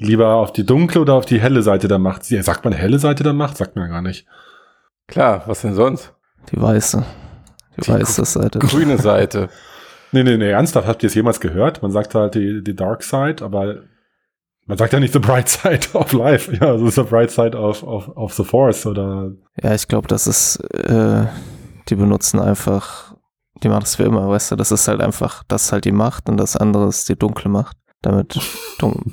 lieber auf die dunkle oder auf die helle Seite der Macht? Sagt man helle Seite der Macht? Sagt man ja gar nicht. Klar, was denn sonst? Die weiße. Die, die weiße Seite. Grüne Seite. nee, nee, nee, ernsthaft, habt ihr es jemals gehört? Man sagt halt die, die Dark Side, aber man sagt ja nicht the bright side of life. Ja, also the bright side of, of, of the force oder. Ja, ich glaube, das ist, äh, die benutzen einfach, die machen das für immer, weißt du, das ist halt einfach, das ist halt die Macht und das andere ist die dunkle Macht. Damit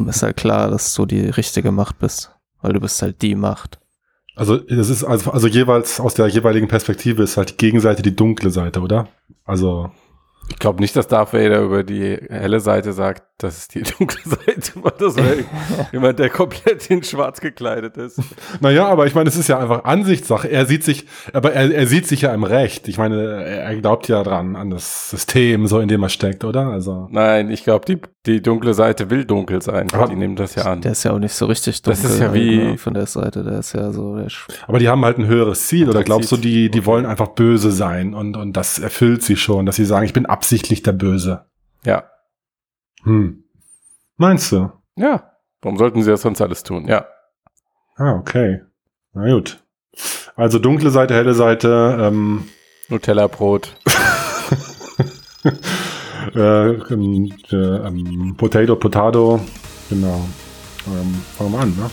ist halt klar, dass du die richtige Macht bist, weil du bist halt die Macht. Also es ist also, also jeweils aus der jeweiligen Perspektive ist halt die Gegenseite die dunkle Seite, oder? Also ich glaube nicht, dass Darth Vader über die helle Seite sagt, das ist die dunkle Seite war. Das wäre jemand, der komplett in schwarz gekleidet ist. Naja, aber ich meine, es ist ja einfach Ansichtssache. Er sieht sich, aber er, er sieht sich ja im Recht. Ich meine, er glaubt ja dran, an das System, so in dem er steckt, oder? Also. Nein, ich glaube, die, die dunkle Seite will dunkel sein. Aber die nehmen das ja an. Der ist ja auch nicht so richtig dunkel. Das ist ja wie ne, von der Seite, der ist ja so. aber die haben halt ein höheres Ziel, oder glaubst du, die, die wollen einfach böse sein und, und das erfüllt sie schon, dass sie sagen, ich bin absichtlich der Böse. Ja. Hm. Meinst du? Ja. Warum sollten sie das sonst alles tun? Ja. Ah, okay. Na gut. Also dunkle Seite, helle Seite. Ähm, Nutella-Brot. äh, ähm, äh, ähm, Potato, Potato. Genau. Ähm, fangen wir an, ne?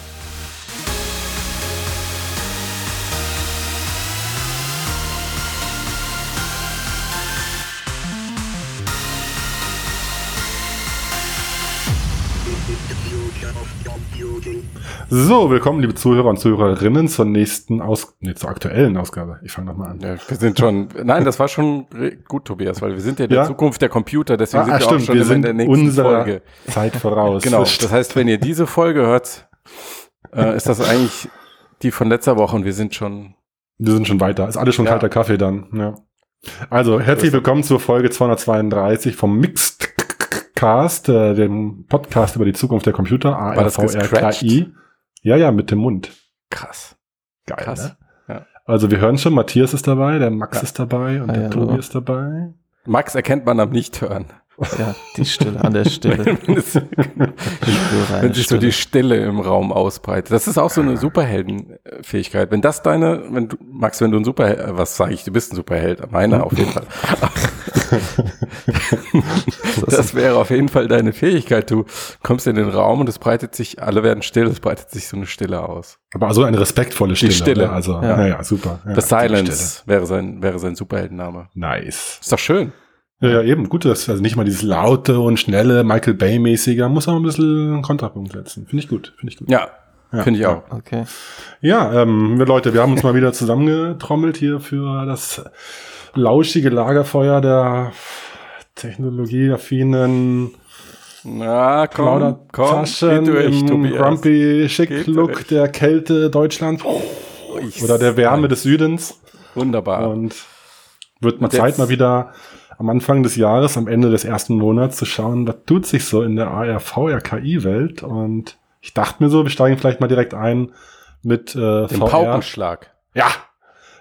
So, willkommen, liebe Zuhörer und Zuhörerinnen, zur nächsten Aus nee, zur aktuellen Ausgabe. Ich fange nochmal an. Ja, wir sind schon, nein, das war schon gut, Tobias, weil wir sind ja in der ja? Zukunft der Computer, deswegen ah, sind wir stimmt, auch schon wir sind in der nächsten Folge. Zeit voraus. genau, das heißt, wenn ihr diese Folge hört, äh, ist das eigentlich die von letzter Woche und wir sind schon. Wir sind schon weiter. Ist alles schon ja. kalter Kaffee dann, ja. Also, herzlich willkommen zur Folge 232 vom Mixed Cast, äh, dem Podcast über die Zukunft der Computer, ARVRKI. Ja, ja, mit dem Mund. Krass. Geil, Krass. Ne? Ja. Also wir hören schon, Matthias ist dabei, der Max ja. ist dabei und ah, der ja, Tobi ist dabei. Max erkennt man am Nicht-Hören. Ja, die Stille, an der Stille. wenn sich so die Stille im Raum ausbreitet. Das ist auch so eine Superheldenfähigkeit. Wenn das deine, wenn du, Max, wenn du ein Superheld, was sage ich, du bist ein Superheld, meiner auf jeden Fall. das wäre auf jeden Fall deine Fähigkeit. Du kommst in den Raum und es breitet sich, alle werden still, es breitet sich so eine Stille aus. Aber so eine respektvolle Stille. Die Stille. Oder? Also, ja. naja, super. Ja, The Silence wäre sein, wäre sein Superheldenname. Nice. Ist doch schön. Ja, ja, eben. Gut, das also nicht mal dieses laute und schnelle Michael Bay-mäßige, muss auch ein bisschen einen Kontrapunkt setzen. Finde ich gut, finde ich gut. Ja, ja finde ich auch. Okay. Ja, ähm, wir Leute, wir haben uns mal wieder zusammengetrommelt hier für das lauschige Lagerfeuer der technologieaffinen na, komm, komm, Taschen durch, im Tobias. Grumpy Chic Geht Look durch. der Kälte Deutschlands oder der Wärme des Südens. Wunderbar. Und wird mal Zeit, mal wieder am Anfang des Jahres, am Ende des ersten Monats zu schauen, was tut sich so in der ARV-RKI-Welt. Und ich dachte mir so, wir steigen vielleicht mal direkt ein mit äh, Im VR. Paukenschlag. Ja,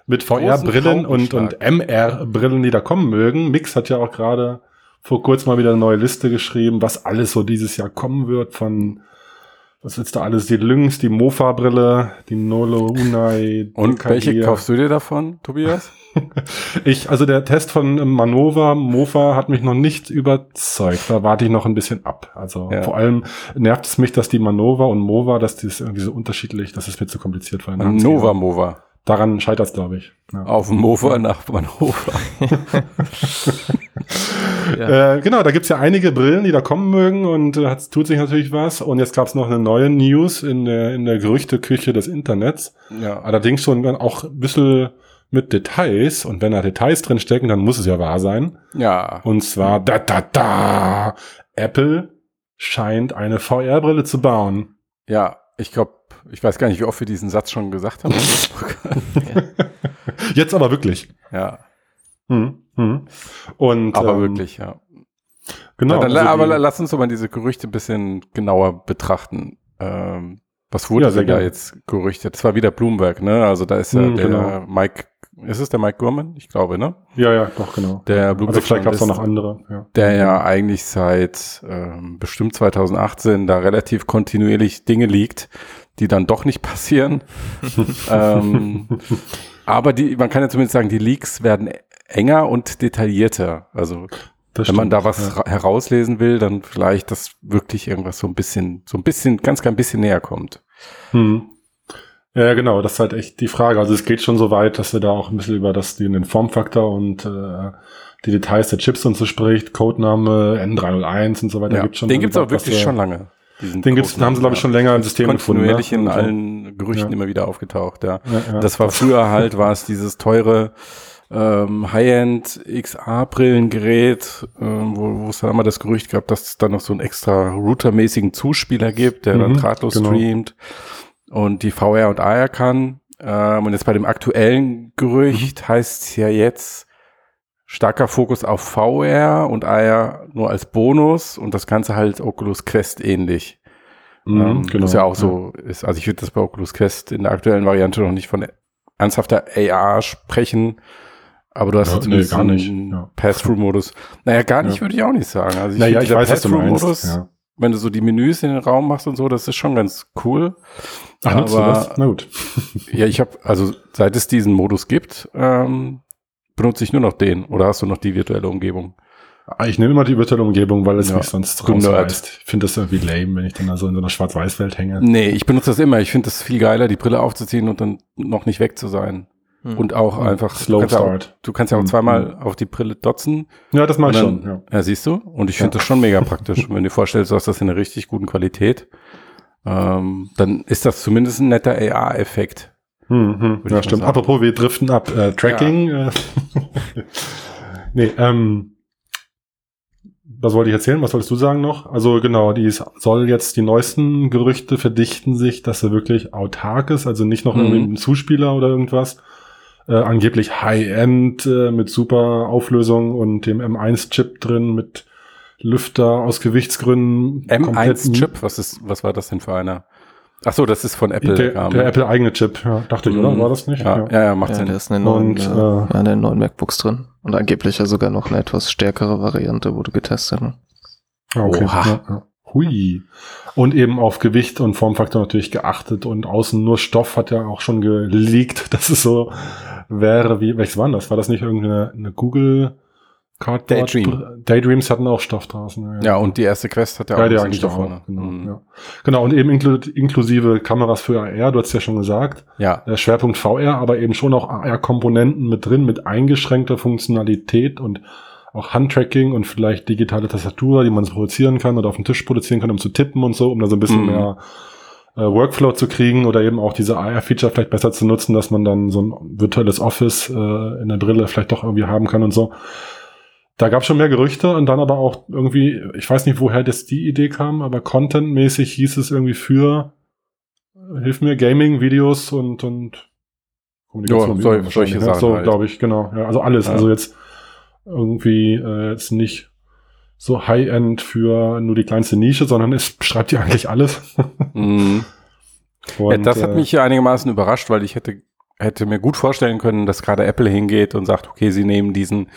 mit VR-Brillen und, und. MR-Brillen, die da kommen mögen. Mix hat ja auch gerade vor kurzem mal wieder eine neue Liste geschrieben, was alles so dieses Jahr kommen wird von was wird's da alles? Die Lynx, die Mofa-Brille, die Nolo Unai. Und DKG. welche kaufst du dir davon, Tobias? Ich, also der Test von ähm, Manova, Mofa hat mich noch nicht überzeugt. Da warte ich noch ein bisschen ab. Also Ja. vor allem nervt es mich, dass die Manova und Mova, dass die ist irgendwie so unterschiedlich, das ist mir zu kompliziert für einen Namensgeber. Nova Mova. Daran scheitert es, glaube ich. Ja. Auf dem Mofa nach Manova. Äh, genau, da gibt's ja einige Brillen, die da kommen mögen und äh, es tut sich natürlich was. Und jetzt gab's noch eine neue News in der, in der Gerüchteküche des Internets. Ja. Allerdings schon dann auch ein bisschen mit Details. Und wenn da Details drin stecken, dann muss es ja wahr sein. Ja. Und zwar, da, da, da, Apple scheint eine VR-Brille zu bauen. Ja, ich glaube, ich weiß gar nicht, wie oft wir diesen Satz schon gesagt haben. Jetzt aber wirklich. ja, Hm, hm. Und, aber ähm, wirklich, ja. Genau. Na, dann, also aber lass uns doch mal diese Gerüchte ein bisschen genauer betrachten. Ähm, was wurde Ja, denn da jetzt gerüchtet? Das war wieder Bloomberg, ne? Also da ist ja Hm, der genau. Mike ist es der Mike Gurman? Ich glaube, ne? Ja, ja, doch, genau. Der also vielleicht gab es auch noch andere. Ja. Der ja eigentlich seit ähm, bestimmt 2018 da relativ kontinuierlich Dinge liegt, die dann doch nicht passieren. ähm, aber die, man kann ja zumindest sagen, die Leaks werden enger und detaillierter. Also das wenn stimmt, man da was ja. herauslesen will, dann vielleicht, dass wirklich irgendwas so ein bisschen, so ein bisschen, ganz, ganz bisschen näher kommt. Hm. Ja, genau, das ist halt echt die Frage. Also es geht schon so weit, dass wir da auch ein bisschen über das, den Formfaktor und äh, die Details der Chips und so spricht, Codename N301 und so weiter. Ja, gibt's schon den gibt's auch wirklich schon lange. Den gibt's, den haben sie glaube ich schon länger im System gefunden. Kontinuierlich ne? in also, allen Gerüchten ja. immer wieder aufgetaucht. Ja. ja, ja. Das war früher halt, war es dieses teure ähm, High-End XA-Brillengerät, ähm, wo, wo es dann immer das Gerücht gab, dass es dann noch so einen extra routermäßigen Zuspieler gibt, der mhm, dann drahtlos genau. streamt und die VR und AR kann. Ähm, und jetzt bei dem aktuellen Gerücht mhm. heißt es ja jetzt starker Fokus auf VR und AR nur als Bonus und das Ganze halt Oculus Quest ähnlich. Mhm, ähm, genau, was ja auch so ist. Also ich würde das bei Oculus Quest in der aktuellen Variante noch nicht von ernsthafter AR sprechen. Aber du hast ja, zumindest nee, gar nicht. Ja. Pass-Through-Modus. Naja, gar nicht, ja. würde ich auch nicht sagen. Also ich naja, ich weiß, Pass-Through-Modus, ja. wenn du so die Menüs in den Raum machst und so, das ist schon ganz cool. Ach, aber, du das? Na gut. ja, ich habe, also seit es diesen Modus gibt, ähm, benutze ich nur noch den. Oder hast du noch die virtuelle Umgebung? Ah, ich nehme immer die virtuelle Umgebung, weil es ja, mich sonst rausreißt. Ich finde das irgendwie lame, wenn ich dann also in so einer Schwarz-Weiß-Welt hänge. Nee, ich benutze das immer. Ich finde das viel geiler, die Brille aufzuziehen und dann noch nicht weg zu sein. Hm. Und auch hm. einfach Slow du Start. Auch, du kannst ja auch hm. zweimal auf die Brille dotzen. Ja, das mache ich schon. Ja. ja, siehst du? Und ich finde ja. das schon mega praktisch. wenn du dir vorstellst, du hast das in einer richtig guten Qualität, ähm, dann ist das zumindest ein netter AR-Effekt. Hm, hm. Ja, stimmt. Sagen. Apropos, wir driften ab. Äh, Tracking. Ja. Äh, nee, ähm, was wollte ich erzählen? Was wolltest du sagen noch? Also genau, die soll jetzt die neuesten Gerüchte verdichten sich, dass er wirklich autark ist, also nicht noch mhm. irgendwie ein Zuspieler oder irgendwas, äh, angeblich High-End äh, mit super Auflösung und dem M1-Chip drin mit Lüfter aus Gewichtsgründen. M1-Chip, was ist, was war das denn für einer? Ach so, das ist von Apple. Der, der Apple eigene Chip, ja, dachte ich, oder? Mhm. War das nicht? Ja, ja, ja macht ja, Sinn. Der ist in den neuen, und, äh, ja, in den neuen MacBooks drin. Und angeblich ja sogar noch eine etwas stärkere Variante wurde getestet. Ne? Okay. Oha. Ja, ja. Hui. Und eben auf Gewicht und Formfaktor natürlich geachtet und außen nur Stoff hat ja auch schon geleakt, dass es so wäre wie, welches war das? War das nicht irgendeine eine Google Cardboard? Daydream. Daydreams hatten auch Stoff draußen. Ja, ja und die erste Quest hat ja auch ja, die Stoff. Auch, genau, mhm. ja. genau, und eben inklu inklusive Kameras für AR, du hast ja schon gesagt. Ja. Der Schwerpunkt VR, aber eben schon auch AR-Komponenten mit drin, mit eingeschränkter Funktionalität und auch Handtracking und vielleicht digitale Tastatur, die man produzieren kann oder auf dem Tisch produzieren kann, um zu tippen und so, um da so ein bisschen mhm. mehr äh, Workflow zu kriegen oder eben auch diese AR-Feature vielleicht besser zu nutzen, dass man dann so ein virtuelles Office äh, in der Brille vielleicht doch irgendwie haben kann und so. Da gab es schon mehr Gerüchte und dann aber auch irgendwie, ich weiß nicht, woher das die Idee kam, aber contentmäßig hieß es irgendwie für, hilf mir, Gaming-Videos und, und Kommunikation. Ja, soll, solche ne? Sachen. So, halt. glaube ich, genau. Ja, also alles. Ja. Also jetzt irgendwie äh, jetzt nicht so High-End für nur die kleinste Nische, sondern es beschreibt ja eigentlich alles. mhm. Und, ja, das hat äh, mich ja einigermaßen überrascht, weil ich hätte, hätte mir gut vorstellen können, dass gerade Apple hingeht und sagt, okay, sie nehmen diesen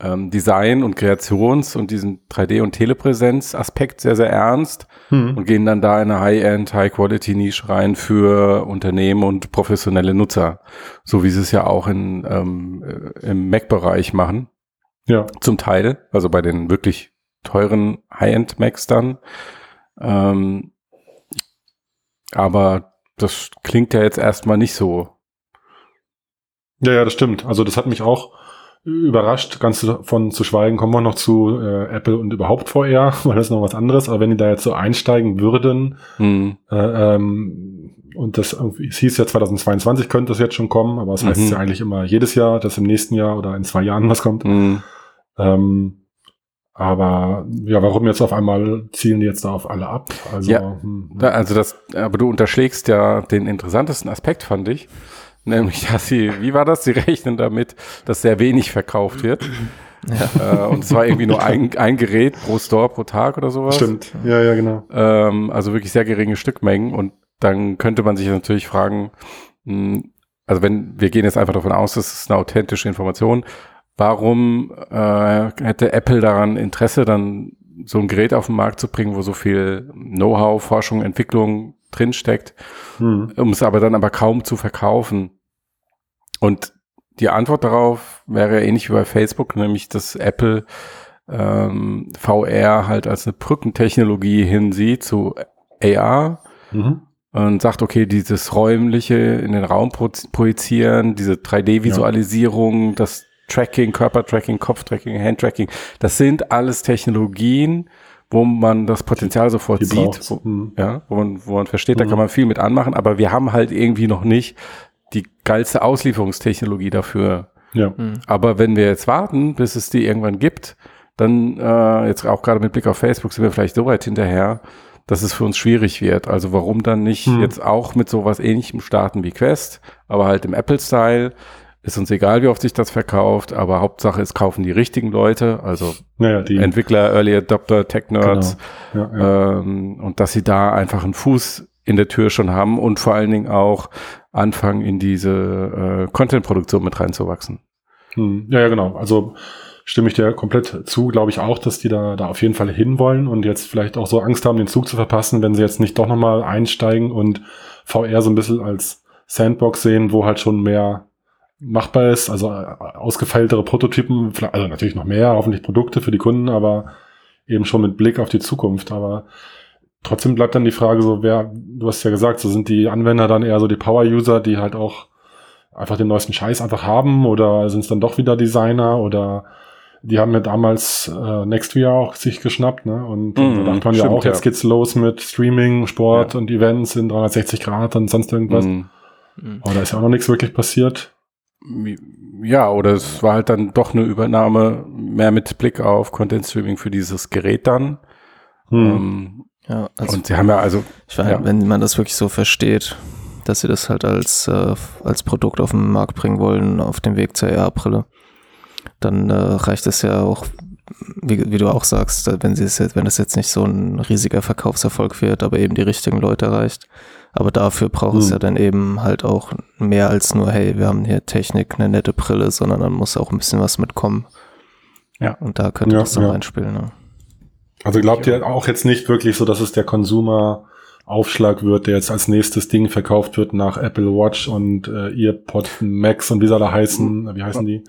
ähm, Design und Kreations- und diesen 3D- und Telepräsenz-Aspekt sehr, sehr ernst hm. und gehen dann da in eine High-End, High-Quality-Nische rein für Unternehmen und professionelle Nutzer, so wie sie es ja auch in, ähm, äh, im Mac-Bereich machen. Ja. Zum Teil, also bei den wirklich teuren High-End-Macs dann. Ähm, aber das klingt ja jetzt erstmal nicht so. Ja, ja, das stimmt. Also das hat mich auch überrascht, ganz von zu schweigen, kommen wir noch zu äh, Apple und überhaupt VR, weil das ist noch was anderes. Aber wenn die da jetzt so einsteigen würden, mhm. äh, ähm, und das irgendwie, es hieß ja 2022 könnte das jetzt schon kommen, aber es das heißt mhm. ja eigentlich immer jedes Jahr, dass im nächsten Jahr oder in zwei Jahren was kommt. Mhm. Ähm, aber ja, warum jetzt auf einmal zielen die jetzt da auf alle ab? Also, ja, hm, da, also das, aber du unterschlägst ja den interessantesten Aspekt, fand ich. Nämlich, dass sie, wie war das? Sie rechnen damit, dass sehr wenig verkauft wird. Ja. Äh, und es war irgendwie nur ein, ein Gerät pro Store pro Tag oder sowas. Stimmt, ja, ja, genau. Ähm, also wirklich sehr geringe Stückmengen. Und dann könnte man sich natürlich fragen, mh, hm, also wenn wir gehen jetzt einfach davon aus, das ist eine authentische Information, warum äh, hätte Apple daran Interesse, dann so ein Gerät auf den Markt zu bringen, wo so viel Know-how, Forschung, Entwicklung drinsteckt, hm. um es aber dann aber kaum zu verkaufen. Und die Antwort darauf wäre ähnlich wie bei Facebook, nämlich dass Apple ähm, VR halt als eine Brückentechnologie hinsieht zu AR mhm. und sagt, okay, dieses räumliche in den Raum projizieren, diese 3D-Visualisierung, ja. das Tracking, Körpertracking, Kopftracking, Handtracking, das sind alles Technologien, wo man das Potenzial sofort sieht, wo, mhm. ja, wo man, wo man versteht, mhm. da kann man viel mit anmachen, aber wir haben halt irgendwie noch nicht die geilste Auslieferungstechnologie dafür. Ja. Mhm. Aber wenn wir jetzt warten, bis es die irgendwann gibt, dann äh, jetzt auch gerade mit Blick auf Facebook sind wir vielleicht so weit hinterher, dass es für uns schwierig wird. Also warum dann nicht hm. jetzt auch mit sowas ähnlichem starten wie Quest, aber halt im Apple-Style. Ist uns egal, wie oft sich das verkauft, aber Hauptsache es kaufen die richtigen Leute, also naja, die Entwickler, Early Adopter, Tech-Nerds genau. ja, ja. ähm, und dass sie da einfach einen Fuß in der Tür schon haben und vor allen Dingen auch anfangen, in diese äh, Content-Produktion mit reinzuwachsen. Hm. Ja, ja, genau. Also stimme ich dir komplett zu, glaube ich auch, dass die da, da auf jeden Fall hinwollen und jetzt vielleicht auch so Angst haben, den Zug zu verpassen, wenn sie jetzt nicht doch nochmal einsteigen und VR so ein bisschen als Sandbox sehen, wo halt schon mehr machbar ist, also äh, ausgefeiltere Prototypen, also natürlich noch mehr, hoffentlich Produkte für die Kunden, aber eben schon mit Blick auf die Zukunft. Aber trotzdem bleibt dann die Frage so, wer, du hast ja gesagt, so sind die Anwender dann eher so die Power-User, die halt auch einfach den neuesten Scheiß einfach haben oder sind es dann doch wieder Designer oder die haben ja damals äh, NextVR auch sich geschnappt, ne? Und mm, da dachte man ja auch, jetzt geht's los mit Streaming, Sport ja. und Events in 360 Grad und sonst irgendwas. Mm. Aber da ist ja auch noch nichts wirklich passiert. Ja, oder es war halt dann doch eine Übernahme mehr mit Blick auf Content Streaming für dieses Gerät dann. Hm. Ja, also und sie haben ja also, ich meine, ja. wenn man das wirklich so versteht, dass sie das halt als, äh, als Produkt auf den Markt bringen wollen, auf dem Weg zur AR-Brille, dann äh, reicht es ja auch, wie, wie, du auch sagst, wenn, sie es jetzt, wenn es jetzt nicht so ein riesiger Verkaufserfolg wird, aber eben die richtigen Leute erreicht. Aber dafür braucht mhm. es ja dann eben halt auch mehr als nur, hey, wir haben hier Technik, eine nette Brille, sondern dann muss auch ein bisschen was mitkommen. Ja. Und da könnte ja, das dann ja. reinspielen. Ne? Also glaubt ihr auch jetzt nicht wirklich so, dass es der Consumer Aufschlag wird, der jetzt als nächstes Ding verkauft wird nach Apple Watch und äh, EarPod Max und wie soll er heißen? Wie heißen die?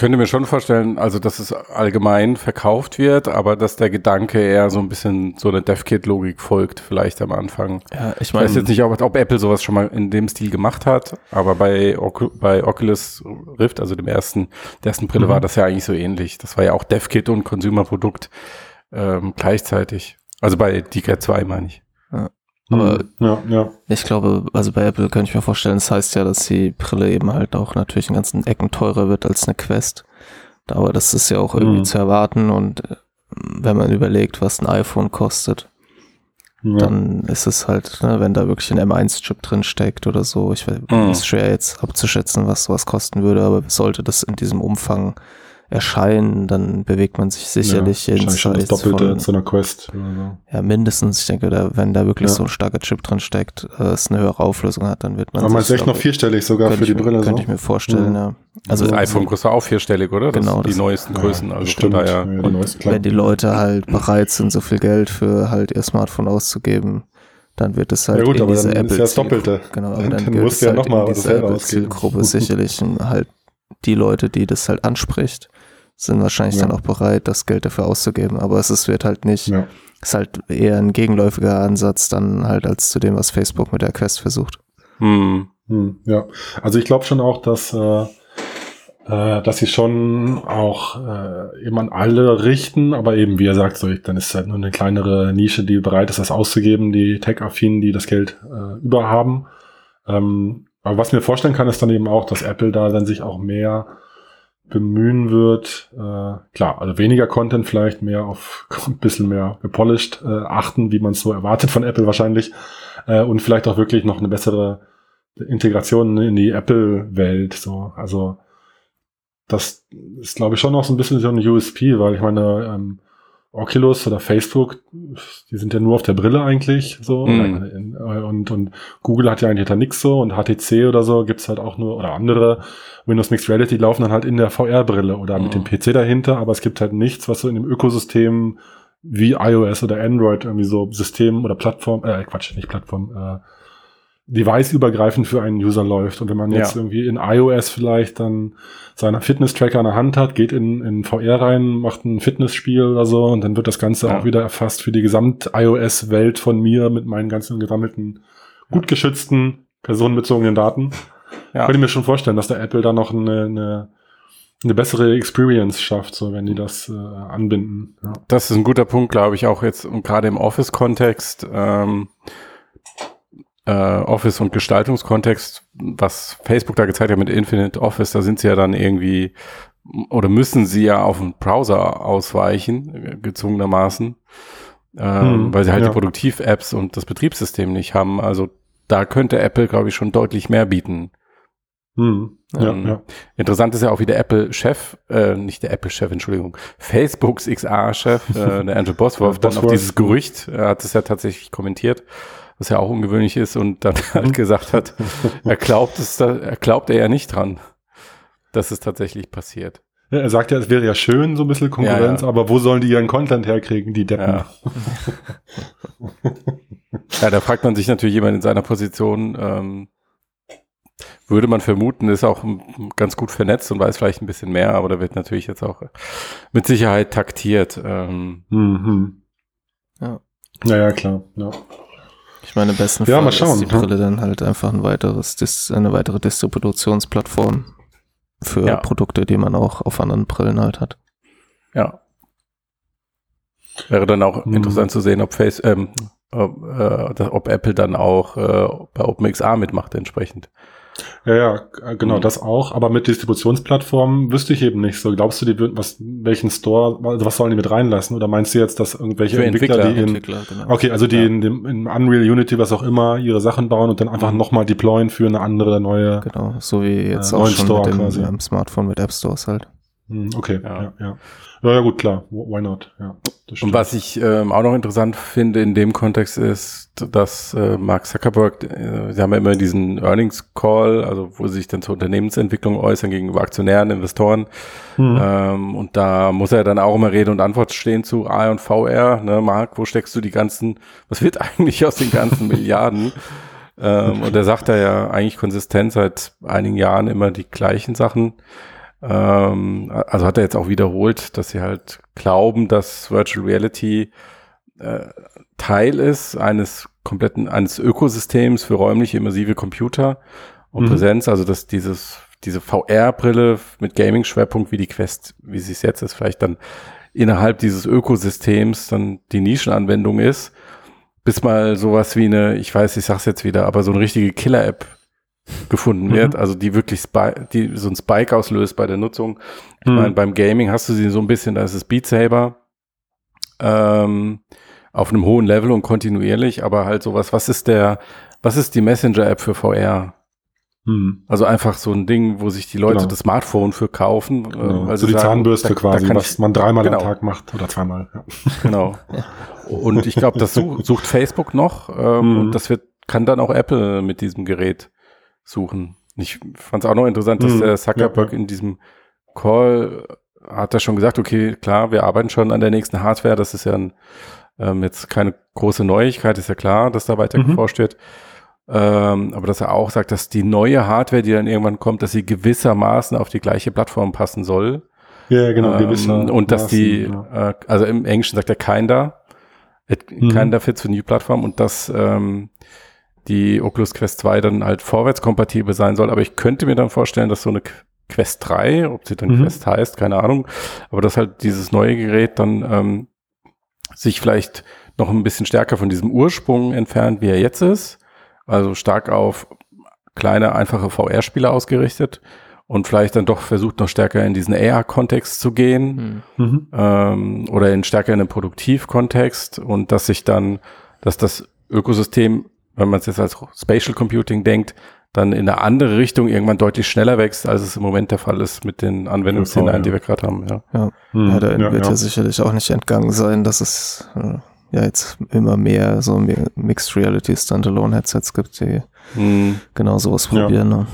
könnte mir schon vorstellen, also dass es allgemein verkauft wird, aber dass der Gedanke eher so ein bisschen so eine DevKit-Logik folgt, vielleicht am Anfang. Ja, ich, mein, ich weiß jetzt nicht, ob, ob, Apple sowas schon mal in dem Stil gemacht hat, aber bei, bei Oculus Rift, also dem ersten, der ersten Brille, mhm. war das ja eigentlich so ähnlich. Das war ja auch DevKit und Consumer-Produkt ähm, gleichzeitig. Also bei DK 2 meine ich. Ja. Aber mhm. ja, ja. ich glaube, also bei Apple kann ich mir vorstellen, das heißt ja, dass die Brille eben halt auch natürlich in ganzen Ecken teurer wird als eine Quest. Aber das ist ja auch irgendwie mhm. zu erwarten und äh, wenn man überlegt, was ein iPhone kostet, ja. dann ist es halt, ne, wenn da wirklich ein M1-Chip drin steckt oder so, ich weiß, mhm. ist schwer jetzt abzuschätzen, was sowas kosten würde, aber sollte das in diesem Umfang erscheinen, dann bewegt man sich sicherlich ja, ins schon das Doppelte von, zu einer Quest. So. Ja, mindestens. Ich denke, da, wenn da wirklich ja. so ein starker Chip drin steckt, äh, es eine höhere Auflösung hat, dann wird man. Aber man ist echt noch vierstellig sogar für die Brille. Könnte so. ich mir vorstellen, mhm. ja. Also das iPhone kostet auch vierstellig, oder? Das genau. die neuesten Größen. Also stimmt. Daher, ja, die neuesten, wenn die Leute halt bereit sind, so viel Geld für halt ihr Smartphone auszugeben, dann wird es halt ja gut, in aber diese dann Apple ist ja das Doppelte. Genau, aber dann, dann wird es ja halt noch mal in diese Apple-Zielgruppe sicherlich halt die Leute, die das halt anspricht sind wahrscheinlich ja. dann auch bereit, das Geld dafür auszugeben. Aber es ist, wird halt nicht, ja. ist halt eher ein gegenläufiger Ansatz dann halt als zu dem, was Facebook mit der Quest versucht. Hm. Hm, ja, also ich glaube schon auch, dass, äh, äh, dass sie schon auch äh, eben an alle richten, aber eben, wie er sagt, so, dann ist es halt nur eine kleinere Nische, die bereit ist, das auszugeben, die Tech-Affinen, die das Geld äh, überhaben. Ähm, aber was mir vorstellen kann, ist dann eben auch, dass Apple da dann sich auch mehr bemühen wird, äh, klar, also weniger Content vielleicht, mehr auf ein bisschen mehr gepolished äh, achten, wie man es so erwartet von Apple wahrscheinlich, äh, und vielleicht auch wirklich noch eine bessere Integration in die Apple-Welt. So, also das ist, glaube ich, schon noch so ein bisschen so ein USP, weil ich meine, ähm, Oculus oder Facebook, die sind ja nur auf der Brille eigentlich so. Mhm. Und, und Google hat ja eigentlich da nix so und HTC oder so gibt's halt auch nur, oder andere Windows Mixed Reality laufen dann halt in der VR-Brille oder mhm. mit dem PC dahinter, aber es gibt halt nichts, was so in dem Ökosystem wie iOS oder Android irgendwie so System oder Plattform, äh, Quatsch, nicht Plattform, äh, device-übergreifend für einen User läuft. Und wenn man jetzt ja. irgendwie in iOS vielleicht dann seinen Fitness-Tracker in der Hand hat, geht in, in VR rein, macht ein Fitnessspiel oder so und dann wird das Ganze ja. auch wieder erfasst für die gesamt-iOS-Welt von mir mit meinen ganzen gesammelten, gut geschützten, personenbezogenen Daten. Ja. Könnte ich mir schon vorstellen, dass der Apple da noch eine, eine, eine bessere Experience schafft, so wenn die das äh, anbinden. Ja. Das ist ein guter Punkt, glaube ich, auch jetzt und gerade im Office-Kontext. Ähm, äh, Office- und Gestaltungskontext, was Facebook da gezeigt hat mit Infinite Office, da sind sie ja dann irgendwie oder müssen sie ja auf den Browser ausweichen, gezwungenermaßen, ähm, hm, weil sie halt ja. die Produktiv-Apps und das Betriebssystem nicht haben. Also da könnte Apple, glaube ich, schon deutlich mehr bieten. Hm, ja, ähm, ja. Interessant ist ja auch, wie der Apple-Chef, äh, nicht der Apple-Chef, Entschuldigung, Facebooks XR-Chef, äh, der Andrew Bosworth, dann auf dieses Gerücht, er hat es ja tatsächlich kommentiert, was ja auch ungewöhnlich ist, und dann halt mhm. gesagt hat, er glaubt es, er glaubt er ja nicht dran, dass es tatsächlich passiert. Ja, er sagt ja, es wäre ja schön, so ein bisschen Konkurrenz, ja, ja. aber wo sollen die ihren Content herkriegen, die Deppen? Ja. ja, da fragt man sich natürlich jemand in seiner Position, ähm, würde man vermuten, ist auch ganz gut vernetzt und weiß vielleicht ein bisschen mehr, aber da wird natürlich jetzt auch mit Sicherheit taktiert. Ähm. Mhm. Ja. Naja, klar. Ja. Ich meine, besten Fall ja, mal schauen, ist die Brille dann halt einfach ein weiteres, eine weitere Distributionsplattform für ja. Produkte, die man auch auf anderen Brillen halt hat. Ja. Wäre dann auch mhm. interessant zu sehen, ob Face, ähm, ob, äh, ob Apple dann auch äh, bei OpenXR mitmacht entsprechend. Ja, ja, äh, genau, mhm. das auch. Aber mit Distributionsplattformen wüsste ich eben nicht so. Glaubst du, die würden, was, welchen Store, also was sollen die mit reinlassen? Oder meinst du jetzt, dass irgendwelche Entwickler, Entwickler, die in, Entwickler, genau. okay, also die ja. in dem, in Unreal Unity, was auch immer, ihre Sachen bauen und dann einfach mhm. nochmal deployen für eine andere neue, genau, so wie jetzt äh, auch schon Store mit dem, quasi. Dem Smartphone mit App Stores halt. Hm, okay, ja, ja. ja. Ja gut, klar. Why not? Ja, und was ich ähm, auch noch interessant finde in dem Kontext ist, dass äh, Mark Zuckerberg, äh, sie haben ja immer diesen Earnings Call, also wo sie sich dann zur Unternehmensentwicklung äußern gegenüber Aktionären, Investoren. Mhm. Ähm, und da muss er dann auch immer Rede und Antwort stehen zu A und VR. Ne, Mark, wo steckst du die ganzen, was wird eigentlich aus den ganzen Milliarden? Ähm, und er sagt da ja eigentlich konsistent seit einigen Jahren immer die gleichen Sachen. Ähm, also hat er jetzt auch wiederholt, dass sie halt glauben, dass Virtual Reality äh, Teil ist eines kompletten, eines Ökosystems für räumliche immersive Computer und mhm. Präsenz, also dass dieses, diese VR-Brille mit Gaming-Schwerpunkt wie die Quest, wie sie es jetzt ist, vielleicht dann innerhalb dieses Ökosystems dann die Nischenanwendung ist, bis mal sowas wie eine, ich weiß, ich sag's jetzt wieder, aber so eine richtige Killer-App gefunden mhm. wird, also die wirklich Spike, die so ein Spike auslöst bei der Nutzung. Ich mhm. meine, beim Gaming hast du sie so ein bisschen, da ist es Beat Saber ähm, auf einem hohen Level und kontinuierlich, aber halt sowas, was ist der, was ist die Messenger-App für VR? Mhm. Also einfach so ein Ding, wo sich die Leute genau. das Smartphone für kaufen. Äh, genau. Also die sagen, Zahnbürste da, quasi, da was man dreimal genau. am Tag macht oder zweimal. Ja. Genau. Und ich glaube, das sucht, sucht Facebook noch ähm, mhm. und das wird kann dann auch Apple mit diesem Gerät suchen. Ich fand es auch noch interessant, dass mhm. der Zuckerberg ja, in diesem Call hat er schon gesagt, okay, klar, wir arbeiten schon an der nächsten Hardware. Das ist ja ein, ähm, jetzt keine große Neuigkeit, ist ja klar, dass da weiter mhm. geforscht wird. Ähm, aber dass er auch sagt, dass die neue Hardware, die dann irgendwann kommt, dass sie gewissermaßen auf die gleiche Plattform passen soll. Ja, genau, ähm, Und dass die, ja. äh, also im Englischen sagt er kinda, it, mhm. kinda fits for new platform und dass ähm, die Oculus Quest 2 dann halt vorwärtskompatibel sein soll. Aber ich könnte mir dann vorstellen, dass so eine Quest 3, ob sie dann mhm. Quest heißt, keine Ahnung, aber dass halt dieses neue Gerät dann ähm, sich vielleicht noch ein bisschen stärker von diesem Ursprung entfernt, wie er jetzt ist. Also stark auf kleine, einfache VR-Spiele ausgerichtet und vielleicht dann doch versucht, noch stärker in diesen AR-Kontext zu gehen mhm. ähm, oder in stärker in den Produktivkontext und dass sich dann, dass das Ökosystem wenn man es jetzt als Spatial Computing denkt, dann in eine andere Richtung irgendwann deutlich schneller wächst, als es im Moment der Fall ist mit den Anwendungsszenarien, die wir gerade haben. Ja, ja. Hm, ja da ja, wird ja. sicherlich auch nicht entgangen sein, dass es äh, ja jetzt immer mehr so Mixed Reality Standalone Headsets gibt, die hm. genau sowas probieren. Ne?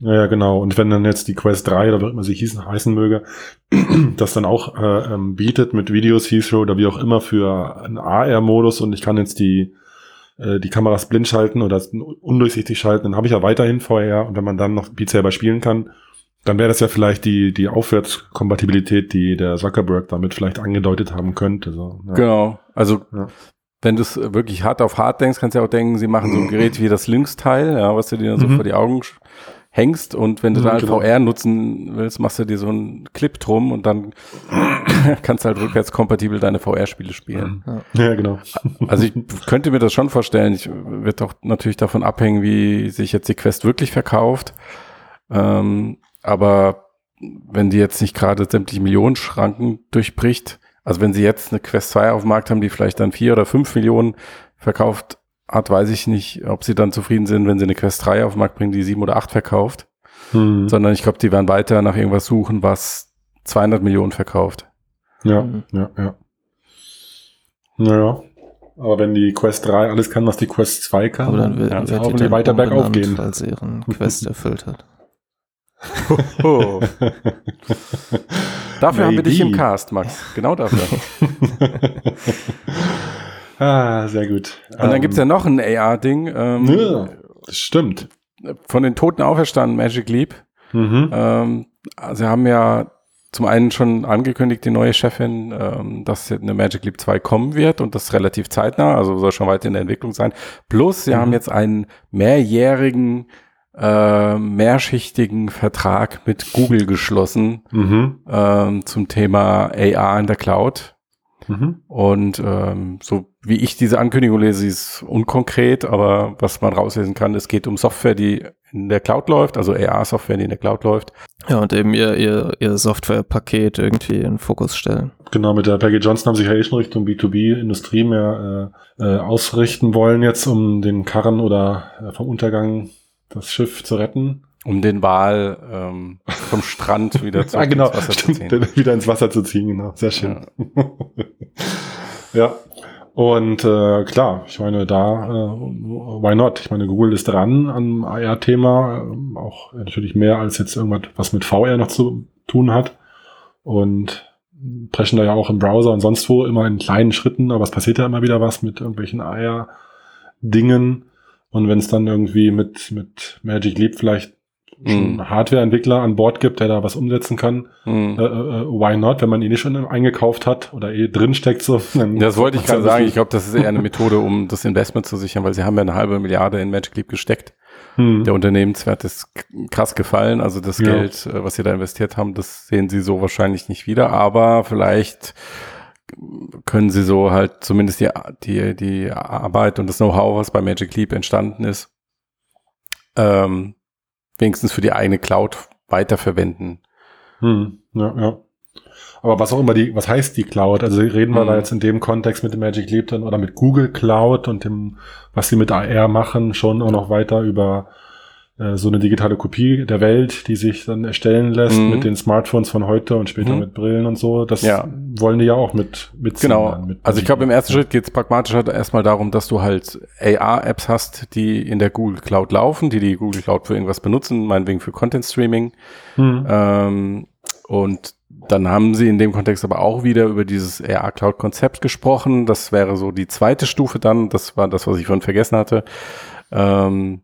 Ja, ja, genau. Und wenn dann jetzt die Quest 3 oder wie immer sie hießen, heißen möge, das dann auch äh, ähm, bietet mit Videos, Heathrow oder wie auch immer für einen AR-Modus und ich kann jetzt die äh, die Kameras blind schalten oder undurchsichtig schalten, dann habe ich ja weiterhin VR und wenn man dann noch Beat Saber spielen kann, dann wäre das ja vielleicht die, die Aufwärtskompatibilität, die der Zuckerberg damit vielleicht angedeutet haben könnte. So, ja. Genau, also ja. wenn du es wirklich hart auf hart denkst, kannst du ja auch denken, sie machen so ein Gerät wie das Lynx-Teil, ja, was du dir dann so mhm. vor die Augen hängst und wenn du mhm, dann halt genau. VR nutzen willst, machst du dir so einen Clip drum und dann kannst du halt rückwärtskompatibel deine VR-Spiele spielen. Ja. ja, genau. Also ich könnte mir das schon vorstellen. Ich wird doch natürlich davon abhängen, wie sich jetzt die Quest wirklich verkauft. Ähm, aber wenn die jetzt nicht gerade sämtliche Millionen Schranken durchbricht, also wenn sie jetzt eine Quest 2 auf dem Markt haben, die vielleicht dann vier oder fünf Millionen verkauft, hat, weiß ich nicht, ob sie dann zufrieden sind, wenn sie eine Quest 3 auf den Markt bringen, die sieben oder acht verkauft. Mhm. Sondern ich glaube, die werden weiter nach irgendwas suchen, was 200 Millionen verkauft. Ja, mhm. ja, ja. Naja. Aber wenn die Quest 3 alles kann, was die Quest 2 kann, Aber dann wird, wird auch die weiter bergauf gehen. Weil sie ihren Quest erfüllt hat. dafür Maybe. haben wir dich im Cast, Max. Genau dafür. Ah, sehr gut. Und dann ähm, gibt's ja noch ein AR-Ding. Ähm, ja, das stimmt. Von den Toten auferstanden, Magic Leap. Mhm. Ähm, sie haben ja zum einen schon angekündigt, die neue Chefin, ähm, dass eine Magic Leap 2 kommen wird und das relativ zeitnah, also soll schon weiter in der Entwicklung sein. Plus, sie mhm. haben jetzt einen mehrjährigen, äh, mehrschichtigen Vertrag mit Google geschlossen mhm. ähm, zum Thema AR in der Cloud. Mhm. Und ähm, so wie ich diese Ankündigung lese, sie ist unkonkret, aber was man rauslesen kann, es geht um Software, die in der Cloud läuft, also AR-Software, die in der Cloud läuft. Ja, und eben ihr, ihr, ihr Softwarepaket irgendwie in den Fokus stellen. Genau, mit der Peggy Johnson haben sich ja eh schon Richtung B2B-Industrie mehr äh, äh, ausrichten wollen jetzt, um den Karren oder äh, vom Untergang das Schiff zu retten. Um den Wal ähm, vom Strand wieder zu, ah, genau, ins Wasser stimmt, zu ziehen. Wieder ins Wasser zu ziehen, genau. Sehr schön. Ja. ja. Und äh, klar, ich meine, da, äh, why not? Ich meine, Google ist dran am AR-Thema, äh, auch natürlich mehr als jetzt irgendwas, was mit VR noch zu tun hat. Und preschen da ja auch im Browser und sonst wo immer in kleinen Schritten, aber es passiert ja immer wieder was mit irgendwelchen AR-Dingen. Und wenn es dann irgendwie mit, mit Magic Leap vielleicht mhm. Hardware-Entwickler an Bord gibt, der da was umsetzen kann, mhm. äh, äh, why not, wenn man ihn nicht schon eingekauft hat oder eh drinsteckt so. Das wollte ich gerade sagen. Ich glaube, das ist eher eine Methode, um das Investment zu sichern, weil sie haben ja eine halbe Milliarde in Magic Leap gesteckt. Mhm. Der Unternehmenswert ist krass gefallen. Also das ja. Geld, äh, was sie da investiert haben, das sehen sie so wahrscheinlich nicht wieder. Aber vielleicht können sie so halt zumindest die, die, die Arbeit und das Know-how, was bei Magic Leap entstanden ist, ähm, wenigstens für die eigene Cloud weiterverwenden. Hm, ja, ja. Aber was auch immer die, was heißt die Cloud? Also reden wir hm. da jetzt in dem Kontext mit dem Magic Leap dann oder mit Google Cloud und dem, was sie mit AR machen, schon auch noch weiter über so eine digitale Kopie der Welt, die sich dann erstellen lässt mhm. mit den Smartphones von heute und später mhm. mit Brillen und so. Das ja. wollen die ja auch mit mit Genau. Mit also ich glaube, im ersten Schritt geht es pragmatisch halt erstmal darum, dass du halt AR-Apps hast, die in der Google Cloud laufen, die die Google Cloud für irgendwas benutzen, meinetwegen für Content Streaming. Mhm. Ähm, und dann haben sie in dem Kontext aber auch wieder über dieses AR Cloud Konzept gesprochen. Das wäre so die zweite Stufe dann. Das war das, was ich vorhin vergessen hatte. Ähm,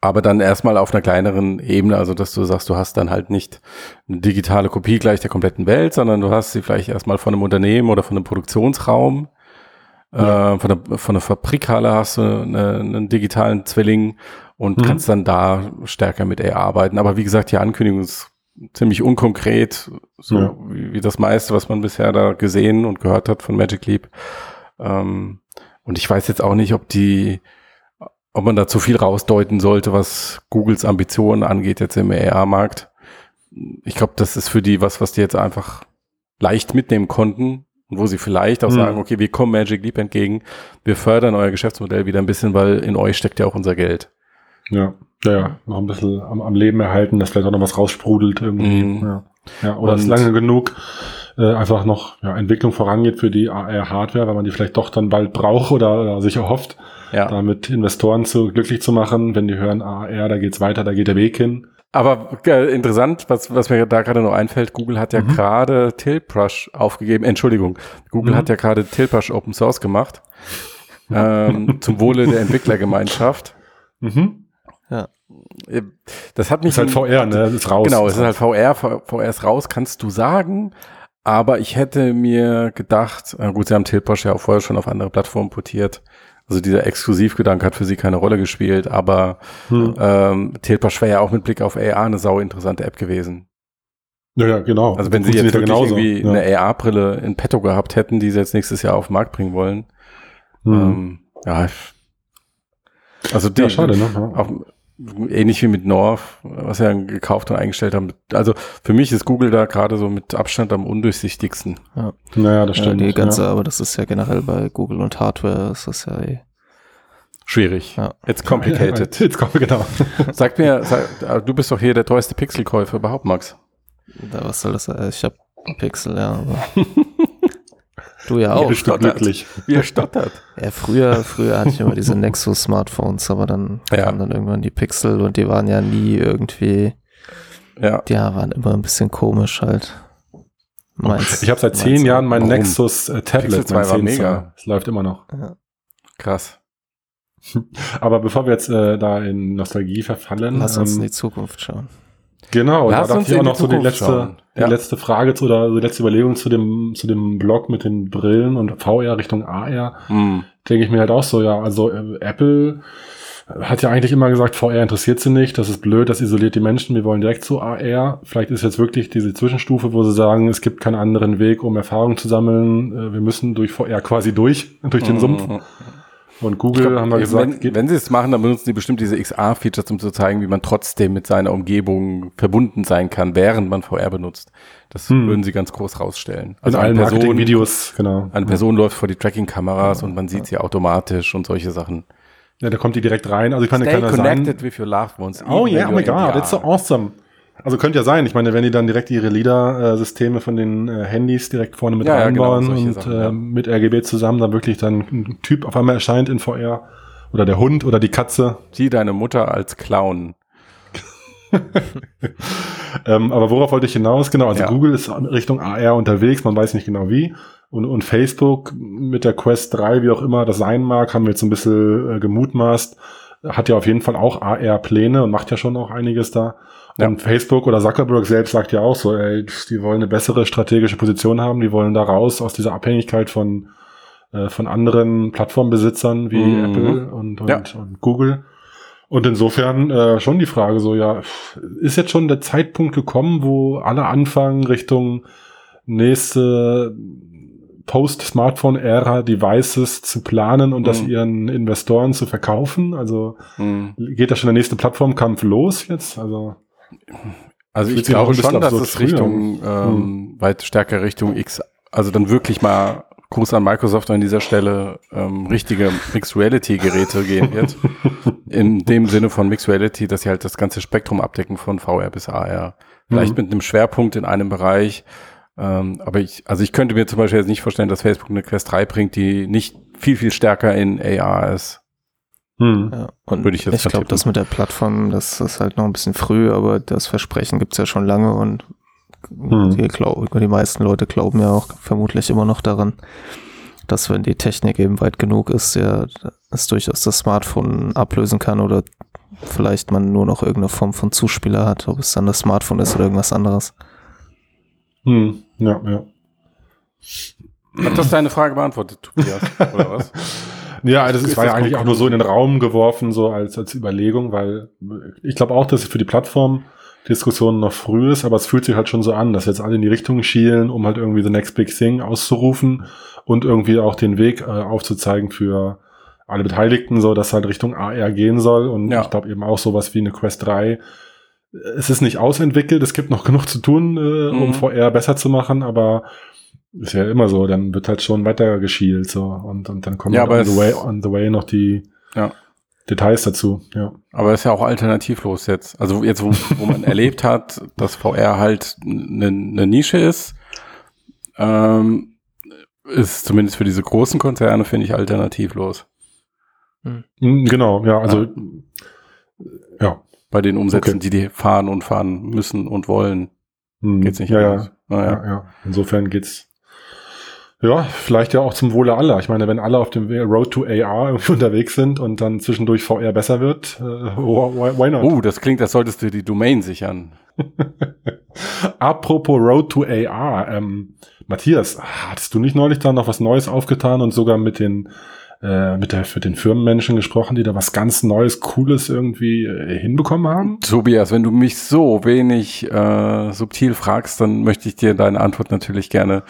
aber dann erstmal auf einer kleineren Ebene, also dass du sagst, du hast dann halt nicht eine digitale Kopie gleich der kompletten Welt, sondern du hast sie vielleicht erstmal von einem Unternehmen oder von einem Produktionsraum. Ja. Äh, von, der, von der Fabrikhalle hast du eine, einen digitalen Zwilling und mhm. kannst dann da stärker mit AR arbeiten. Aber wie gesagt, die Ankündigung ist ziemlich unkonkret, so ja. wie, wie, das meiste, was man bisher da gesehen und gehört hat von Magic Leap. Ähm, und ich weiß jetzt auch nicht, ob die ob man da zu viel rausdeuten sollte, was Googles Ambitionen angeht jetzt im AR-Markt. Ich glaube, das ist für die was, was die jetzt einfach leicht mitnehmen konnten und wo sie vielleicht auch hm. sagen, okay, wir kommen Magic Leap entgegen, wir fördern euer Geschäftsmodell wieder ein bisschen, weil in euch steckt ja auch unser Geld. Ja, ja, ja, noch ein bisschen am, am Leben erhalten, dass vielleicht auch noch was raussprudelt irgendwie. Mhm. Ja. ja, oder es lange genug äh, einfach noch ja, Entwicklung vorangeht für die AR-Hardware, weil man die vielleicht doch dann bald braucht oder, oder sich erhofft, ja. damit Investoren zu glücklich zu machen, wenn die hören, AR, da geht's weiter, da geht der Weg hin. Aber äh, interessant, was, was mir da gerade noch einfällt, Google hat ja mhm. gerade Tiltbrush aufgegeben. Entschuldigung, Google mhm. hat ja gerade Tiltbrush Open Source gemacht. ähm, zum Wohle der Entwicklergemeinschaft. Mhm. Ja. Das hat mich. Das ist halt VR, ne? Das ist raus. Genau, es ist halt VR, VR ist raus, kannst du sagen. Aber ich hätte mir gedacht, äh gut, sie haben Tiltbrush ja auch vorher schon auf andere Plattformen portiert. Also dieser Exklusivgedanke hat für sie keine Rolle gespielt, aber hm. ähm, Tiltbrush wäre ja auch mit Blick auf AR eine sau interessante App gewesen. Ja, ja, genau. Also wenn sie jetzt wirklich genauso. irgendwie ja. eine AR-Brille in petto gehabt hätten, die sie jetzt nächstes Jahr auf den Markt bringen wollen. Hm. Ähm, ja, also die, ja, schade, ne? Auch, ähnlich wie mit North, was wir gekauft und eingestellt haben. Also für mich ist Google da gerade so mit Abstand am undurchsichtigsten. Ja. Naja, das stimmt. Ja, die ganze, ja. aber das ist ja generell bei Google und Hardware ist das ja eh schwierig. Ja. It's complicated. It's genau. Sag mir, sag, du bist doch hier der teuerste Pixelkäufer überhaupt, Max. Da, was soll das sein? Ich habe Pixel, ja. Aber Du ja auch. Bist du glücklich. Wie er stottert. Ja, früher, früher hatte ich immer diese Nexus-Smartphones, aber dann ja. kamen dann irgendwann die Pixel und die waren ja nie irgendwie, ja, die waren immer ein bisschen komisch halt. Meins, ich habe seit zehn Jahren mein Warum? Nexus äh, Tablet. Mein war mega. Es läuft immer noch. Ja. Krass. Aber bevor wir jetzt äh, da in Nostalgie verfallen. Lass uns ähm, in die Zukunft schauen. Genau, Lass da dachte ich auch noch so die letzte, die ja. letzte Frage zu, oder die letzte Überlegung zu dem, zu dem Blog mit den Brillen und VR Richtung AR. Mhm. Denke ich mir halt auch so, ja, also äh, Apple hat ja eigentlich immer gesagt, VR interessiert sie nicht, das ist blöd, das isoliert die Menschen, wir wollen direkt zu AR. Vielleicht ist jetzt wirklich diese Zwischenstufe, wo sie sagen, es gibt keinen anderen Weg, um Erfahrung zu sammeln, äh, wir müssen durch VR quasi durch, durch den mhm. Sumpf. Und Google glaub, haben wir gesagt. Wenn, wenn sie es machen, dann benutzen sie bestimmt diese XR-Features, um zu zeigen, wie man trotzdem mit seiner Umgebung verbunden sein kann, während man VR benutzt. Das hm. würden sie ganz groß rausstellen. Also eine Person, Videos, genau. Eine Person läuft vor die Tracking-Kameras ja, und man sieht sie automatisch und solche Sachen. Ja, da kommt die direkt rein. Also ich meine, Stay kann connected sein. with your loved ones. Oh yeah, oh my god, that's so awesome. Also könnte ja sein. Ich meine, wenn die dann direkt ihre LIDAR-Systeme von den äh, Handys direkt vorne mit ja, reinbauen ja, genau, und Sachen, äh, ja. mit RGB zusammen dann wirklich dann ein Typ auf einmal erscheint in VR oder der Hund oder die Katze. Sieh deine Mutter als Clown. ähm, aber worauf wollte ich hinaus? Genau, also Google ist Richtung AR unterwegs, man weiß nicht genau wie. Und, und Facebook mit der Quest 3, wie auch immer das sein mag, haben wir jetzt ein bisschen äh, gemutmaßt, hat ja auf jeden Fall auch AR-Pläne und macht ja schon auch einiges da. Ja. Und Facebook oder Zuckerberg selbst sagt ja auch so, ey, die wollen eine bessere strategische Position haben, die wollen da raus aus dieser Abhängigkeit von, äh, von anderen Plattformbesitzern wie mhm. Apple und, und, ja. und, Google. Und insofern äh, schon die Frage so, ja, ist jetzt schon der Zeitpunkt gekommen, wo alle anfangen Richtung nächste Post-Smartphone-Ära Devices zu planen und mhm. das ihren Investoren zu verkaufen? Also mhm. geht da schon der nächste Plattformkampf los jetzt? Also also ich glaube schon, dass es Richtung, ähm, hm. weit stärker Richtung X, also dann wirklich mal Gruß an Microsoft an dieser Stelle ähm, richtige Mixed Reality Geräte gehen wird. In dem Sinne von Mixed Reality, dass sie halt das ganze Spektrum abdecken von VR bis AR. Vielleicht mhm. mit einem Schwerpunkt in einem Bereich. Ähm, aber ich, also ich könnte mir zum Beispiel jetzt nicht vorstellen, dass Facebook eine Quest 3 bringt, die nicht viel, viel stärker in AR ist. Hm. Ja, und Würde ich jetzt ich glaube, das mit der Plattform, das ist halt noch ein bisschen früh, aber das Versprechen gibt's ja schon lange und hm. die, glaub, die meisten Leute glauben ja auch vermutlich immer noch daran, dass wenn die Technik eben weit genug ist, ja, es durchaus das Smartphone ablösen kann oder vielleicht man nur noch irgendeine Form von Zuspieler hat, ob es dann das Smartphone ist oder irgendwas anderes. Hm. Ja, ja. Hat das deine Frage beantwortet, Tobias, oder was? Ja, das, ist, war ja eigentlich auch nur so in den Raum geworfen, so als, als Überlegung, weil ich glaube auch, dass es für die Plattform Diskussion noch früh ist, aber es fühlt sich halt schon so an, dass jetzt alle in die Richtung schielen, um halt irgendwie the next big thing auszurufen und irgendwie auch den Weg äh, aufzuzeigen für alle Beteiligten, so dass halt Richtung AR gehen soll und ja. ich glaube eben auch sowas wie eine Quest 3. Es ist nicht ausentwickelt, es gibt noch genug zu tun, äh, um mhm. VR besser zu machen, aber ist ja immer so, dann wird halt schon weiter geschielt so und, und dann kommen ja, halt on, the way, on the way noch die ja. Details dazu, ja. Aber ist ja auch alternativlos jetzt. Also jetzt, wo, wo man erlebt hat, dass VR halt eine ne Nische ist, ähm, ist zumindest für diese großen Konzerne, finde ich, alternativlos. Hm. Genau, ja, also ja. ja. Bei den Umsätzen, okay. die die fahren und fahren müssen und wollen, hm. geht's nicht ja, ja. Ah, ja. ja. Insofern geht's ja, vielleicht ja auch zum Wohle aller. Ich meine, wenn alle auf dem Road to AR unterwegs sind und dann zwischendurch VR besser wird, äh, why not? Uh, das klingt, als solltest du die Domain sichern. Apropos Road to AR, ähm, Matthias, hattest du nicht neulich da noch was Neues aufgetan und sogar mit den äh, mit der für den Firmenmenschen gesprochen, die da was ganz Neues, Cooles irgendwie äh, hinbekommen haben? Tobias, wenn du mich so wenig äh, subtil fragst, dann möchte ich dir deine Antwort natürlich gerne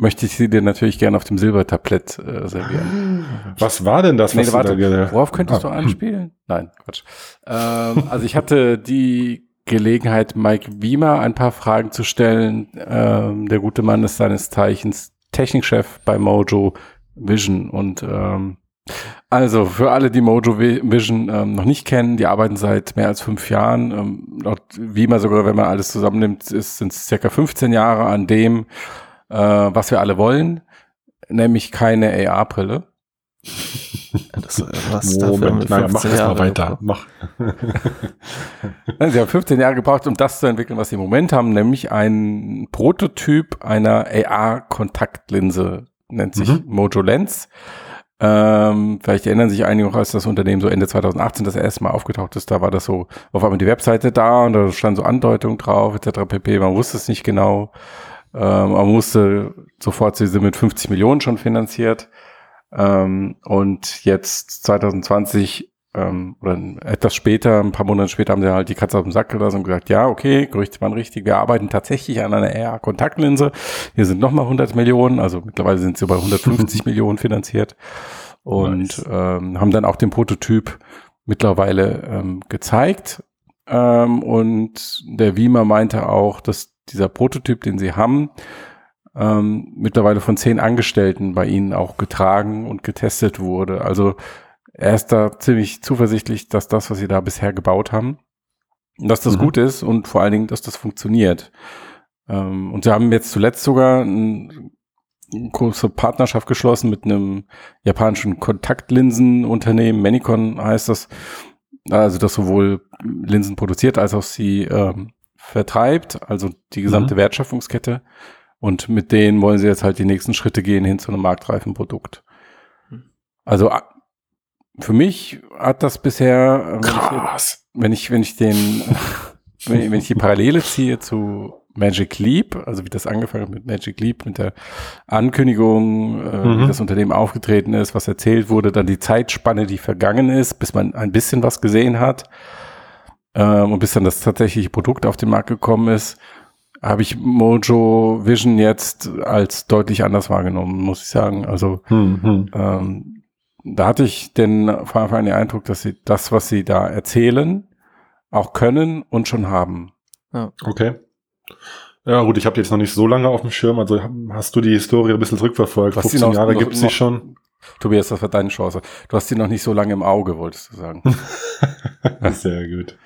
möchte ich sie dir natürlich gerne auf dem Silbertablett äh, servieren. Was war denn das? Nee, was warte, da worauf könntest ah. du anspielen? Nein, Quatsch. Ähm, also ich hatte die Gelegenheit, Mike Wiemer ein paar Fragen zu stellen. Ähm, der gute Mann ist seines Zeichens Technikchef bei Mojo Vision und ähm, also für alle, die Mojo Vision ähm, noch nicht kennen, die arbeiten seit mehr als fünf Jahren. Ähm, laut Wiemer sogar, wenn man alles zusammennimmt, sind es circa 15 Jahre an dem, äh, was wir alle wollen, nämlich keine AR-Brille. Das, äh, was Moment, naja, mach erst mal weiter. Mach. sie haben 15 Jahre gebraucht, um das zu entwickeln, was sie im Moment haben, nämlich ein Prototyp einer AR-Kontaktlinse, nennt sich mhm. Mojo Lens. Ähm, vielleicht erinnern sich einige noch, als das Unternehmen so Ende 2018 das erste Mal aufgetaucht ist, da war das so auf einmal die Webseite da und da stand so Andeutung drauf, etc. pp. Man wusste es nicht genau. Ähm, man musste sofort, sie sind mit 50 Millionen schon finanziert. Ähm, und jetzt 2020 ähm, oder etwas später, ein paar Monate später, haben sie halt die Katze auf den Sack gelassen und gesagt, ja, okay, Gerüchte waren richtig, wir arbeiten tatsächlich an einer AR-Kontaktlinse. Hier sind nochmal 100 Millionen, also mittlerweile sind sie bei 150 Millionen finanziert und nice. ähm, haben dann auch den Prototyp mittlerweile ähm, gezeigt. Ähm, und der Wiemer meinte auch, dass dieser Prototyp, den sie haben, ähm, mittlerweile von zehn Angestellten bei ihnen auch getragen und getestet wurde. Also er ist da ziemlich zuversichtlich, dass das, was sie da bisher gebaut haben, dass das mhm. gut ist und vor allen Dingen, dass das funktioniert. Ähm, und sie haben jetzt zuletzt sogar eine große Partnerschaft geschlossen mit einem japanischen Kontaktlinsenunternehmen, Manicon heißt das, also das sowohl Linsen produziert als auch sie ähm, vertreibt, also die gesamte mhm. Wertschöpfungskette. Und mit denen wollen sie jetzt halt die nächsten Schritte gehen hin zu einem marktreifen Produkt. Also für mich hat das bisher, Krass. wenn ich, wenn ich den, wenn ich die Parallele ziehe zu Magic Leap, also wie das angefangen hat mit Magic Leap, mit der Ankündigung, äh, mhm. wie das Unternehmen aufgetreten ist, was erzählt wurde, dann die Zeitspanne, die vergangen ist, bis man ein bisschen was gesehen hat ähm, und bis dann das tatsächliche Produkt auf den Markt gekommen ist, habe ich Mojo Vision jetzt als deutlich anders wahrgenommen, muss ich sagen. Also hm, Ähm, da hatte ich den von Anfang an den Eindruck, dass sie das, was sie da erzählen, auch können und schon haben. Ja. Okay. Ja gut, ich habe jetzt noch nicht so lange auf dem Schirm, also hast du die Historie ein bisschen zurückverfolgt. Was 15 Jahre gibt es sie schon. Tobias, das war deine Chance. Du hast sie noch nicht so lange im Auge, wolltest du sagen. Sehr gut.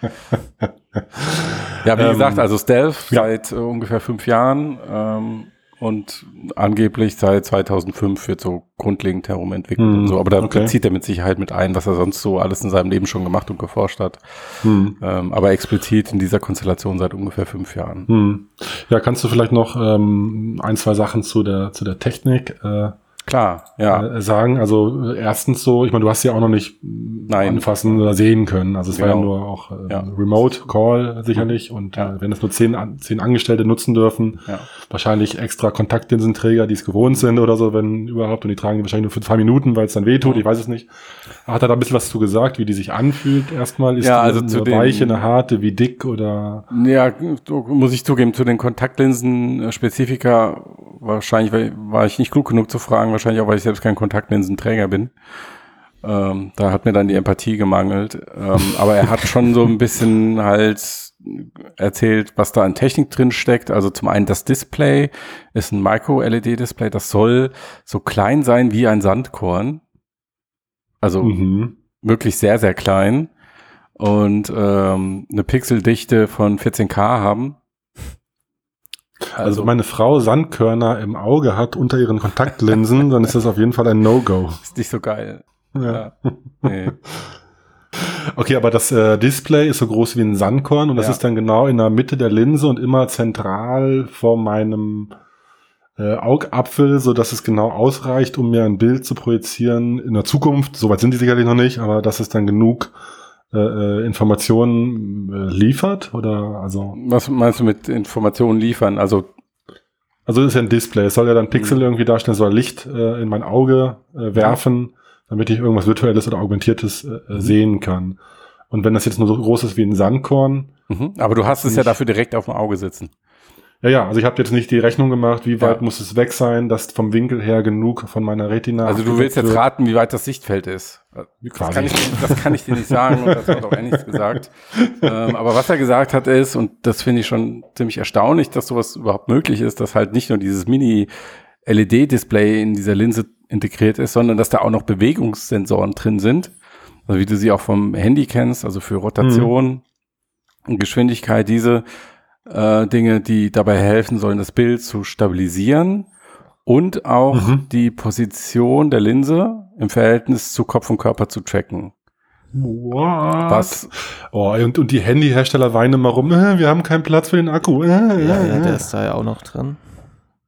ja, wie ähm, gesagt, also Stealth ja. seit äh, ungefähr fünf Jahren ähm, und angeblich seit 2005 wird so grundlegend herum entwickelt hm, und so. Aber da okay. zieht er mit Sicherheit mit ein, was er sonst so alles in seinem Leben schon gemacht und geforscht hat. Hm. Ähm, aber explizit in dieser Konstellation seit ungefähr fünf Jahren. Hm. Ja, kannst du vielleicht noch ähm, ein, zwei Sachen zu der, zu der Technik äh, Klar, ja. Äh, sagen. Also äh, erstens so, ich meine, du hast sie auch noch nicht Nein. anfassen oder sehen können. Also es genau. war ja genau. nur auch äh, ja. Remote Call sicherlich. Und ja. äh, wenn es nur zehn, zehn Angestellte nutzen dürfen, ja. wahrscheinlich extra Kontaktlinsenträger, die es gewohnt sind oder so, wenn überhaupt. Und die tragen die wahrscheinlich nur für zwei Minuten, weil es dann wehtut. Ich weiß es nicht. Hat er da ein bisschen was zu gesagt, wie die sich anfühlt erstmal? Ist ja, also eine zu weiche, eine harte, wie dick oder? Ja, muss ich zugeben, zu den Kontaktlinsen-Spezifika wahrscheinlich war ich nicht klug genug zu fragen, wahrscheinlich auch, weil ich selbst kein Kontaktlinsenträger bin. Ähm, da hat mir dann die Empathie gemangelt. Ähm, aber er hat schon so ein bisschen halt erzählt, was da an Technik drin steckt. Also zum einen das Display ist ein Micro-LED-Display, das soll so klein sein wie ein Sandkorn. Also mhm. wirklich sehr, sehr klein und ähm, eine Pixeldichte von 14K haben. Also, also meine Frau Sandkörner im Auge hat unter ihren Kontaktlinsen, dann ist das auf jeden Fall ein No-Go. Ist nicht so geil. Ja. ja. Nee. Okay, aber das äh, Display ist so groß wie ein Sandkorn und das ja. ist dann genau in der Mitte der Linse und immer zentral vor meinem äh, Augapfel, so dass es genau ausreicht, um mir ein Bild zu projizieren in der Zukunft. Soweit sind die sicherlich noch nicht, aber dass es dann genug äh, äh Informationen äh, liefert oder also. Was meinst du mit Informationen liefern? Also also das ist ja ein Display. Es soll ja dann Pixel mhm. irgendwie darstellen, soll Licht äh, in mein Auge äh, werfen, damit ich irgendwas Virtuelles oder Augmentiertes äh, mhm. sehen kann. Und wenn das jetzt nur so groß ist wie ein Sandkorn. Mhm. Aber du hast es ja dafür direkt auf dem Auge sitzen. Ja, ja, also ich habe jetzt nicht die Rechnung gemacht, wie weit ja. muss es weg sein, dass vom Winkel her genug von meiner Retina. Also du willst jetzt raten, wie weit das Sichtfeld ist. Das kann, ich, das kann ich dir nicht sagen und das hat auch er nichts gesagt. ähm, aber was er gesagt hat ist, und das finde ich schon ziemlich erstaunlich, dass sowas überhaupt möglich ist, dass halt nicht nur dieses Mini-LED-Display in dieser Linse integriert ist, sondern dass da auch noch Bewegungssensoren drin sind. Also wie du sie auch vom Handy kennst, also für Rotation mhm. und Geschwindigkeit, diese äh, Dinge, die dabei helfen sollen, das Bild zu stabilisieren und auch mhm. die Position der Linse im Verhältnis zu Kopf und Körper zu tracken. What? Was? Oh, und, und die Handyhersteller weinen mal rum, äh, wir haben keinen Platz für den Akku. Äh, ja, ja, der ist da ja auch noch drin.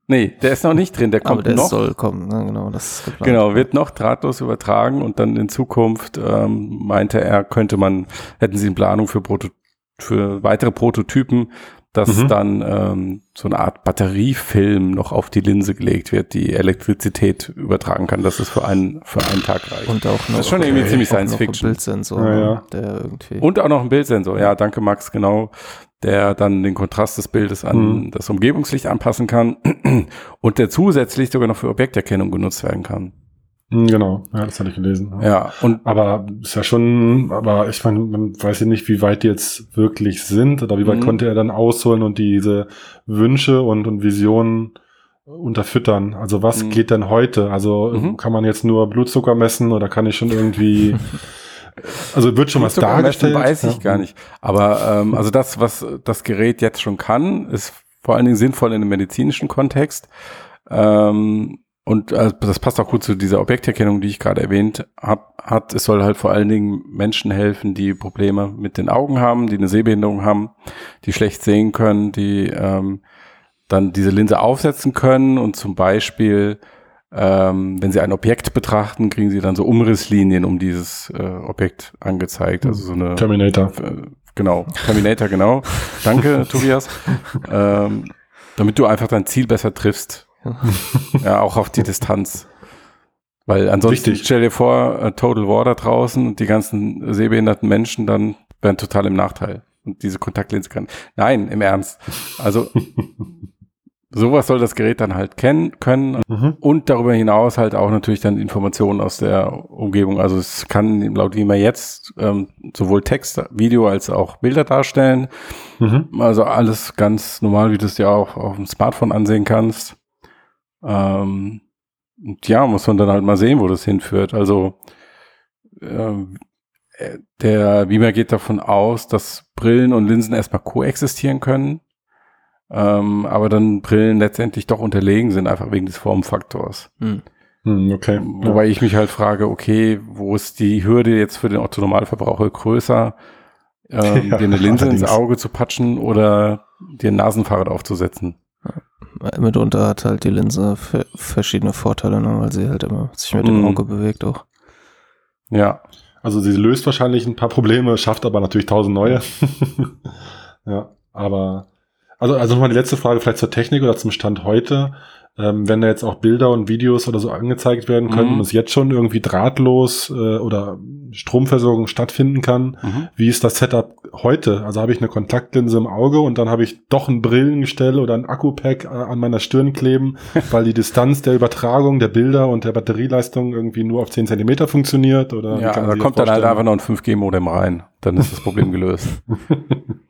Nee, der ist noch nicht drin, der kommt Aber der noch. soll kommen, ne? genau, das ist geplant. Genau, wird noch drahtlos übertragen und dann in Zukunft ähm, meinte er, könnte man, hätten sie in Planung für Proto für weitere Prototypen, dass mhm. dann ähm, so eine Art Batteriefilm noch auf die Linse gelegt wird, die Elektrizität übertragen kann, dass es für einen, für einen Tag reicht. Und auch noch, das ist schon irgendwie ziemlich Science Fiction. Ein Bildsensor, ja, ja. der irgendwie. Und auch noch ein Bildsensor, ja, danke Max, genau, der dann den Kontrast des Bildes an mhm. das Umgebungslicht anpassen kann und der zusätzlich sogar noch für Objekterkennung genutzt werden kann. Hm, genau, ja, das hatte ich gelesen. Ja, und aber ist ja schon, aber ich meine, man weiß ja nicht, wie weit die jetzt wirklich sind oder wie weit mhm. konnte er dann ausholen und diese Wünsche und, und Visionen unterfüttern. Also was mhm. geht denn heute? Also mhm. kann man jetzt nur Blutzucker messen oder kann ich schon irgendwie Also wird schon was dargestellt? Weiß ich ja. gar nicht. Aber ähm, also das, was das Gerät jetzt schon kann, ist vor allen Dingen sinnvoll in einem medizinischen Kontext. Ähm, und äh, das passt auch gut zu dieser Objekterkennung, die ich gerade erwähnt habe. Hat es soll halt vor allen Dingen Menschen helfen, die Probleme mit den Augen haben, die eine Sehbehinderung haben, die schlecht sehen können, die ähm, dann diese Linse aufsetzen können und zum Beispiel, ähm, wenn sie ein Objekt betrachten, kriegen sie dann so Umrisslinien um dieses äh, Objekt angezeigt. Also so eine Terminator. Äh, genau, Terminator, genau. Danke, Tobias. Ähm, damit du einfach dein Ziel besser triffst ja, auch auf die Distanz. Weil ansonsten Richtig. stell dir vor, äh, Total War da draußen und die ganzen sehbehinderten Menschen dann wären total im Nachteil. Und diese Kontaktlinse kann. Nein, im Ernst. Also sowas soll das Gerät dann halt kennen können mhm. und darüber hinaus halt auch natürlich dann Informationen aus der Umgebung. Also es kann laut wie man jetzt ähm, sowohl Text, Video als auch Bilder darstellen. Mhm. Also alles ganz normal, wie du es ja auch auf dem Smartphone ansehen kannst. Ähm, und ja, muss man dann halt mal sehen, wo das hinführt. Also ähm, äh, der Beamer geht davon aus, dass Brillen und Linsen erstmal koexistieren können, ähm, aber dann Brillen letztendlich doch unterlegen sind, einfach wegen des Formfaktors. Hm. Hm, okay. Wobei ja. ich mich halt frage, okay, wo ist die Hürde jetzt für den Otto-Normalverbraucher größer, ähm, ja, dir eine Linse allerdings. ins Auge zu patschen oder dir ein Nasenfahrrad aufzusetzen? Mitunter hat halt die Linse verschiedene Vorteile, ne, weil sie halt immer sich mit dem mhm. Auge bewegt auch. Ja. Also sie löst wahrscheinlich ein paar Probleme, schafft aber natürlich tausend neue. ja, aber also, also nochmal die letzte Frage vielleicht zur Technik oder zum Stand heute ähm, wenn da jetzt auch Bilder und Videos oder so angezeigt werden können mhm. und es jetzt schon irgendwie drahtlos äh, oder Stromversorgung stattfinden kann, mhm. wie ist das Setup heute? Also habe ich eine Kontaktlinse im Auge und dann habe ich doch ein Brillengestell oder ein Akku-Pack äh, an meiner Stirn kleben, weil die Distanz der Übertragung der Bilder und der Batterieleistung irgendwie nur auf 10 Zentimeter funktioniert oder ja, da kommt dann halt einfach noch ein 5G-Modem rein. Dann ist das Problem gelöst.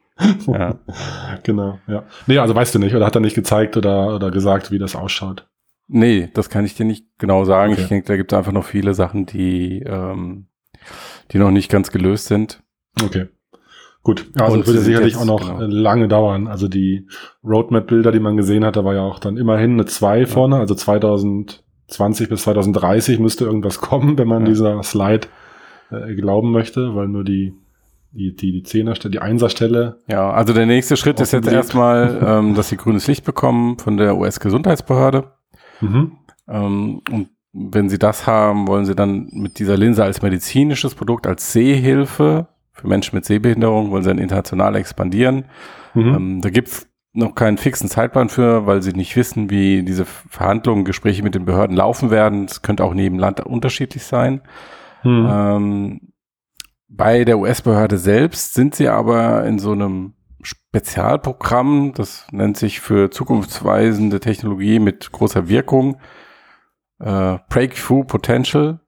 ja. Genau, ja. Nee, also weißt du nicht, oder hat er nicht gezeigt oder, oder gesagt, wie das ausschaut? Nee, das kann ich dir nicht genau sagen. Okay. Ich denke, da gibt es einfach noch viele Sachen, die, ähm, die noch nicht ganz gelöst sind. Okay. Gut, also und würde sicherlich jetzt, auch noch genau. lange dauern. Also die Roadmap-Bilder, die man gesehen hat, da war ja auch dann immerhin eine 2 ja. vorne, also 2020 bis 2030 müsste irgendwas kommen, wenn man ja. dieser Slide äh, glauben möchte, weil nur die die, die, die Zehnerstelle, die Einserstelle. Ja, also der nächste Schritt ist jetzt erstmal, ähm, dass sie grünes Licht bekommen von der US-Gesundheitsbehörde. Mhm. Ähm, und wenn sie das haben, wollen sie dann mit dieser Linse als medizinisches Produkt, als Sehhilfe für Menschen mit Sehbehinderung, wollen sie dann international expandieren. Mhm. Ähm, da gibt's noch keinen fixen Zeitplan für, weil sie nicht wissen, wie diese Verhandlungen, Gespräche mit den Behörden laufen werden. Es könnte auch neben Land unterschiedlich sein. Mhm. Ähm, bei der US-Behörde selbst sind sie aber in so einem Spezialprogramm, das nennt sich für zukunftsweisende Technologie mit großer Wirkung, äh, Breakthrough Potential.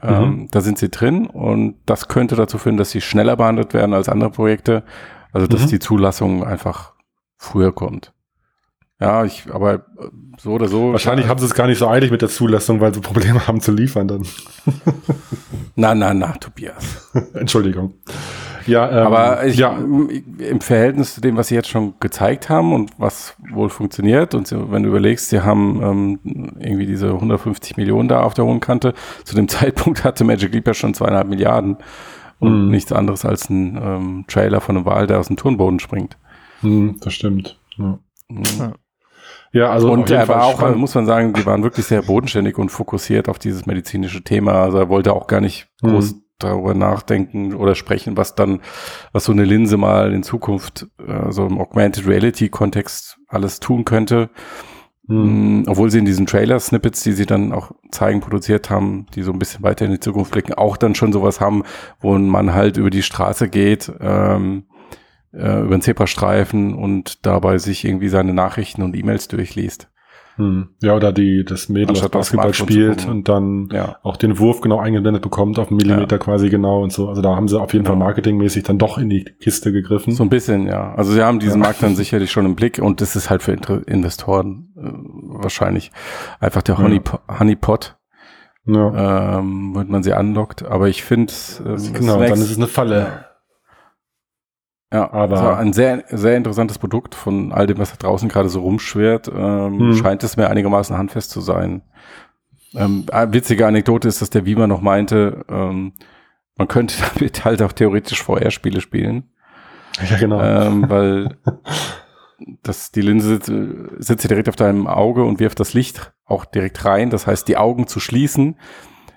Ähm, mhm. Da sind sie drin und das könnte dazu führen, dass sie schneller behandelt werden als andere Projekte. Also dass mhm. die Zulassung einfach früher kommt. Ja, ich, aber äh, so oder so. Wahrscheinlich ja. haben sie es gar nicht so eilig mit der Zulassung, weil sie Probleme haben zu liefern dann. na, na, na, Tobias. Entschuldigung. Ja, ähm, aber ich, ja. im Verhältnis zu dem, was sie jetzt schon gezeigt haben und was wohl funktioniert, und wenn du überlegst, sie haben ähm, irgendwie diese 150 Millionen da auf der hohen Kante, zu dem Zeitpunkt hatte Magic Leap ja schon zweieinhalb Milliarden und mhm. nichts anderes als ein ähm, Trailer von einem Wal, der aus dem Turnboden springt. Mhm, das stimmt. Ja. Mhm. Ja, also und er war auch, muss man sagen, die waren wirklich sehr bodenständig und fokussiert auf dieses medizinische Thema. Also er wollte auch gar nicht mhm. groß darüber nachdenken oder sprechen, was dann, was so eine Linse mal in Zukunft, äh, so im Augmented Reality Kontext alles tun könnte. Mhm. Obwohl sie in diesen Trailer-Snippets, die sie dann auch zeigen, produziert haben, die so ein bisschen weiter in die Zukunft blicken, auch dann schon sowas haben, wo man halt über die Straße geht, ähm, äh, über den Zebrastreifen und dabei sich irgendwie seine Nachrichten und E-Mails durchliest. Hm. Ja, oder die, das Mädel, das Basketball spielt und dann ja. auch den Wurf genau eingeblendet bekommt, auf einen Millimeter ja. quasi genau und so. Also da haben sie auf jeden genau. Fall marketingmäßig dann doch in die Kiste gegriffen. So ein bisschen, ja. Also sie haben diesen ja. Markt dann sicherlich schon im Blick und das ist halt für Investoren äh, wahrscheinlich einfach der Honeypot. Honeypot. Ähm, wenn man sie anlockt. Aber ich finde, äh, genau, dann ist es eine Falle. Ja, aber also ein sehr, sehr interessantes Produkt von all dem, was da draußen gerade so rumschwert, ähm, hm. scheint es mir einigermaßen handfest zu sein. Ähm, witzige Anekdote ist, dass der Wiemer noch meinte, ähm, man könnte damit halt auch theoretisch VR-Spiele spielen. Ja, genau. Ähm, weil das, die Linse sitzt direkt auf deinem Auge und wirft das Licht auch direkt rein. Das heißt, die Augen zu schließen,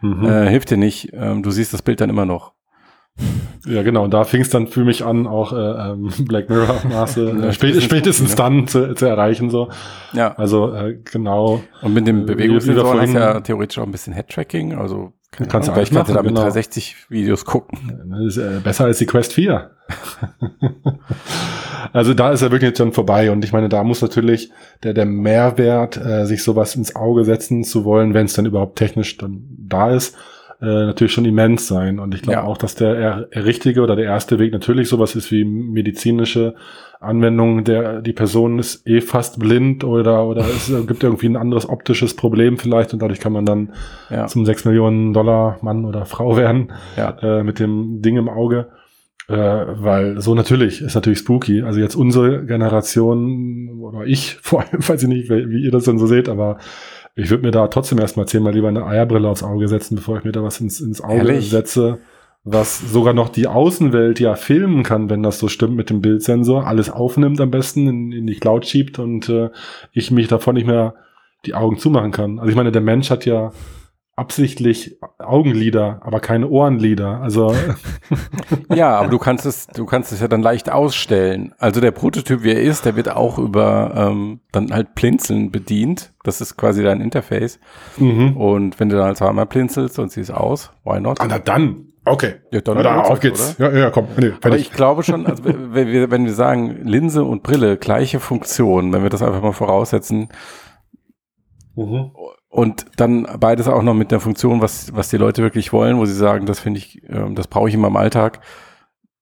mhm. äh, hilft dir nicht. Ähm, du siehst das Bild dann immer noch. Ja, genau. Und da fing es dann für mich an, auch äh, ähm, Black Mirror-Maße äh, spät, spätestens dann zu, zu, erreichen. so. Ja. Also äh, genau. Und mit dem Bewegungssensor ist ja theoretisch auch ein bisschen Head-Tracking. Also keine kannst Ahnung, du kannst da mit genau. 360 Videos gucken. Das ist äh, besser als die Quest 4. also da ist er wirklich jetzt schon vorbei. Und ich meine, da muss natürlich der, der Mehrwert, äh, sich sowas ins Auge setzen zu wollen, wenn es dann überhaupt technisch dann da ist äh, natürlich schon immens sein. Und ich glaube ja. auch, dass der richtige oder der erste Weg natürlich sowas ist wie medizinische Anwendung. Der, die Person ist eh fast blind oder, oder es gibt irgendwie ein anderes optisches Problem vielleicht und dadurch kann man dann ja. zum 6 Millionen Dollar Mann oder Frau werden ja. äh, mit dem Ding im Auge. Äh, weil so natürlich ist natürlich spooky. Also jetzt unsere Generation oder ich vor allem, weiß ich nicht, wie ihr das denn so seht, aber ich würde mir da trotzdem erstmal zehnmal lieber eine Eierbrille aufs Auge setzen, bevor ich mir da was ins, ins Auge Ehrlich? setze, was sogar noch die Außenwelt ja filmen kann, wenn das so stimmt mit dem Bildsensor, alles aufnimmt am besten, in, in die Cloud schiebt und äh, ich mich davon nicht mehr die Augen zumachen kann. Also ich meine, der Mensch hat ja absichtlich Augenlider, aber keine Ohrenlider. Also ja, aber du kannst es, du kannst es ja dann leicht ausstellen. Also der Prototyp, wie er ist, der wird auch über ähm, dann halt Blinzeln bedient. Das ist quasi dein Interface. Mhm. Und wenn du dann halt zweimal blinzelst und siehst aus, why not? Ah, na dann. Okay. Ja, dann ja, auf geht's. Oder? Ja, ja, komm. Nee, Aber ich glaube schon, also wenn wir, wenn wir sagen, Linse und Brille, gleiche Funktion, wenn wir das einfach mal voraussetzen, mhm und dann beides auch noch mit der Funktion, was, was die Leute wirklich wollen, wo sie sagen, das finde ich, äh, das brauche ich in meinem Alltag,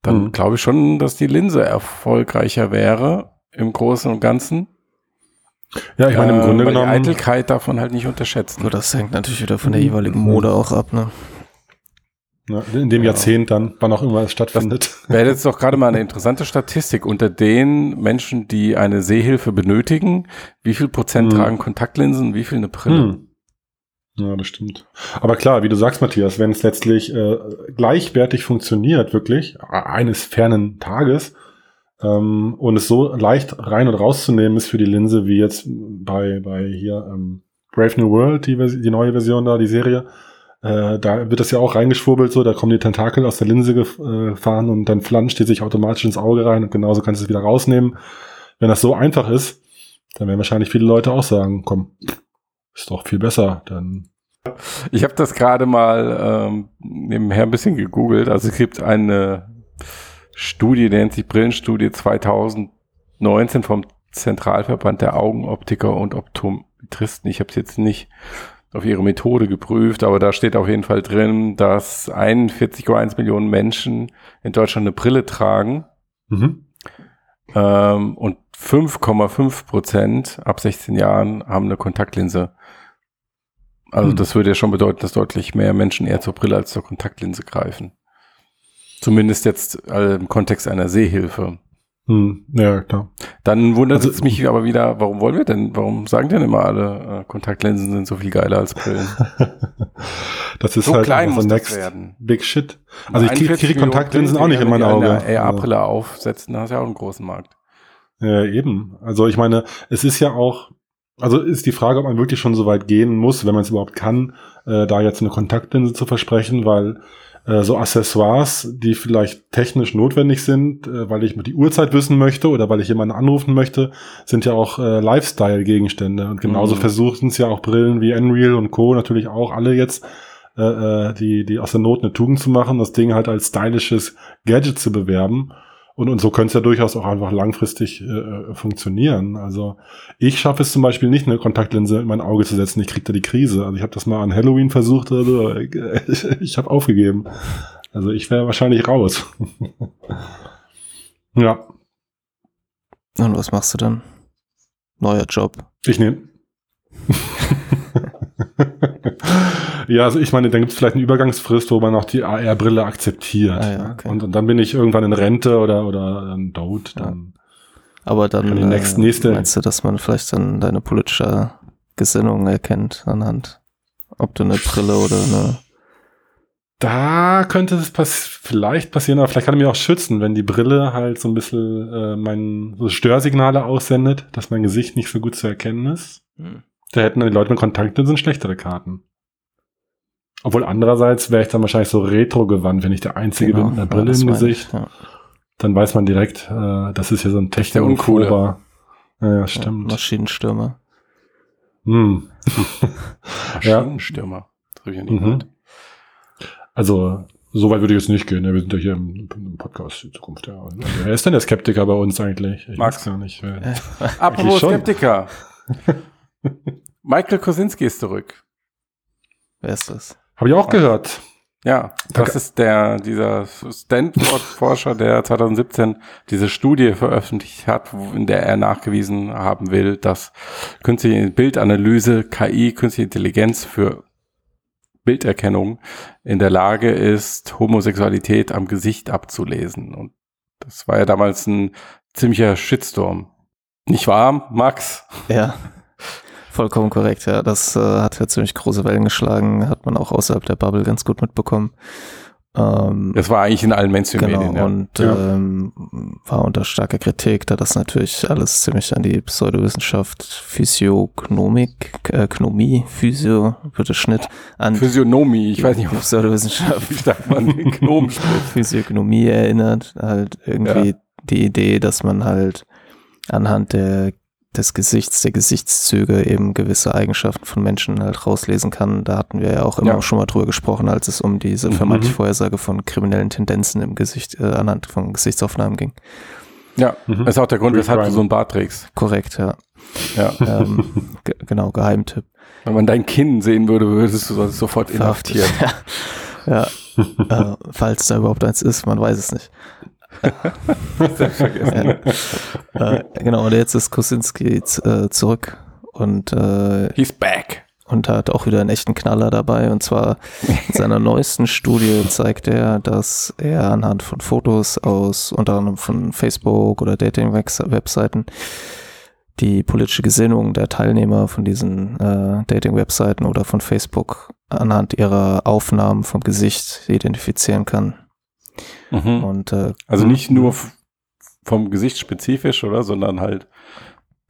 dann mhm. glaube ich schon, dass die Linse erfolgreicher wäre im Großen und Ganzen. Ja, ich meine, im äh, Grunde genommen. Die Eitelkeit davon halt nicht unterschätzen. Nur das hängt natürlich wieder von der jeweiligen Mode auch ab, ne? Ja, in dem Jahrzehnt dann, wann auch immer es stattfindet. Wäre jetzt doch gerade mal eine interessante Statistik. Unter den Menschen, die eine Sehhilfe benötigen, wie viel Prozent hm. tragen Kontaktlinsen, wie viel eine Brille? Hm. Ja, das stimmt. Aber klar, wie du sagst, Matthias, wenn es letztlich äh, gleichwertig funktioniert, wirklich, eines fernen Tages, ähm, und es so leicht rein und rauszunehmen ist für die Linse, wie jetzt bei, bei hier ähm, Brave New World, die, die neue Version da, die Serie, äh, da wird das ja auch reingeschwurbelt, so, da kommen die Tentakel aus der Linse gefahren und dann flanscht die sich automatisch ins Auge rein und genauso kannst du es wieder rausnehmen. Wenn das so einfach ist, dann werden wahrscheinlich viele Leute auch sagen, komm, ist doch viel besser, dann. Ich habe das gerade mal ähm, nebenher ein bisschen gegoogelt. Also es gibt eine Studie, die nennt sich Brillenstudie 2019 vom Zentralverband der Augenoptiker und Optometristen. Ich habe es jetzt nicht auf ihre Methode geprüft, aber da steht auf jeden Fall drin, dass 41,1 Millionen Menschen in Deutschland eine Brille tragen mhm. ähm, und 5,5 Prozent ab 16 Jahren haben eine Kontaktlinse. Also mhm. das würde ja schon bedeuten, dass deutlich mehr Menschen eher zur Brille als zur Kontaktlinse greifen. Zumindest jetzt äh, im Kontext einer Sehhilfe. Hm, ja, klar. Dann wundert also, es mich aber wieder, warum wollen wir denn, warum sagen denn immer alle, äh, Kontaktlinsen sind so viel geiler als Brillen? das ist so halt klein muss next werden. big shit. Also ich kriege krieg Kontaktlinsen auch nicht in mein Auge. Eine AR-Brille also. aufsetzen, da hast du ja auch einen großen Markt. Ja, eben. Also ich meine, es ist ja auch, also ist die Frage, ob man wirklich schon so weit gehen muss, wenn man es überhaupt kann, äh, da jetzt eine Kontaktlinse zu versprechen, weil äh, so Accessoires, die vielleicht technisch notwendig sind, äh, weil ich die Uhrzeit wissen möchte oder weil ich jemanden anrufen möchte, sind ja auch äh, Lifestyle-Gegenstände. Und genauso mhm. versuchen es ja auch Brillen wie Unreal und Co. natürlich auch alle jetzt, äh, äh, die, die aus der Not eine Tugend zu machen, das Ding halt als stylisches Gadget zu bewerben. Und, und so könnte es ja durchaus auch einfach langfristig äh, äh, funktionieren. Also ich schaffe es zum Beispiel nicht, eine Kontaktlinse in mein Auge zu setzen. Ich kriege da die Krise. Also ich habe das mal an Halloween versucht oder so. Ich, ich habe aufgegeben. Also ich wäre wahrscheinlich raus. ja. Und was machst du dann? Neuer Job. Ich nehme. ja, also ich meine, dann gibt es vielleicht eine Übergangsfrist, wo man auch die AR-Brille akzeptiert. Ah, ja, okay. und, und, dann bin ich irgendwann in Rente oder, oder dann tot. Dann Aber dann die nächste, äh, nächste meinst du, dass man vielleicht dann deine politische Gesinnung erkennt anhand, ob du eine Brille oder eine da könnte es pass vielleicht passieren, aber vielleicht kann er mich auch schützen, wenn die Brille halt so ein bisschen äh, mein so Störsignale aussendet, dass mein Gesicht nicht so gut zu erkennen ist. Hm. Da hätten die Leute mit Kontaktlinsen schlechtere Karten. Obwohl andererseits wäre ich dann wahrscheinlich so retro gewandt, wenn ich der Einzige genau, bin mit einer Brille im Gesicht. Ich, ja. Dann weiß man direkt, äh, das ist ja so ein technik uncoole. Ja, stimmt. Ja, Maschinenstürmer. Hm. Maschinenstürmer. Das habe ich ja nie mhm. Also, so weit würde ich jetzt nicht gehen. Wir sind ja hier im, im Podcast die Zukunft. Ja. Also, wer ist denn der Skeptiker bei uns eigentlich? Ich Max. gar nicht. Apropos Skeptiker. Michael Kosinski ist zurück. Wer ist das? Habe ich auch gehört. Ja, das ist der, dieser Stanford-Forscher, der 2017 diese Studie veröffentlicht hat, in der er nachgewiesen haben will, dass künstliche Bildanalyse, KI, künstliche Intelligenz für Bilderkennung in der Lage ist, Homosexualität am Gesicht abzulesen. Und das war ja damals ein ziemlicher Shitstorm. Nicht wahr, Max? Ja. Vollkommen korrekt, ja. Das äh, hat ja ziemlich große Wellen geschlagen, hat man auch außerhalb der Bubble ganz gut mitbekommen. Ähm, das war eigentlich in allen Mainstream-Medien, genau, ja. Und ja. Ähm, war unter starker Kritik, da das natürlich alles ziemlich an die Pseudowissenschaft Physiognomik, äh, Gnomie, Physio, bitte Schnitt an. Physiognomie, ich weiß nicht, ob Pseudowissenschaft. Wie sagt man Gnomspruch? Physiognomie erinnert, halt irgendwie ja. die Idee, dass man halt anhand der des Gesichts, der Gesichtszüge eben gewisse Eigenschaften von Menschen halt rauslesen kann. Da hatten wir ja auch immer ja. schon mal drüber gesprochen, als es um diese mhm. vermeintliche Vorhersage von kriminellen Tendenzen im Gesicht, äh, anhand von Gesichtsaufnahmen ging. Ja, mhm. das ist auch der Grund, weshalb du so ein Bart trägst. Korrekt, ja. Ja. ähm, genau, Geheimtipp. Wenn man dein Kinn sehen würde, würdest du sofort inhaftiert. ja, ja. äh, falls da überhaupt eins ist, man weiß es nicht. Ja. Äh, genau, und jetzt ist Kosinski äh, zurück und äh, He's back. und hat auch wieder einen echten Knaller dabei. Und zwar in seiner neuesten Studie zeigt er, dass er anhand von Fotos aus unter anderem von Facebook oder Dating-Webseiten die politische Gesinnung der Teilnehmer von diesen äh, Dating-Webseiten oder von Facebook anhand ihrer Aufnahmen vom Gesicht identifizieren kann. Mhm. Und, äh, also nicht nur vom Gesicht spezifisch, oder, sondern halt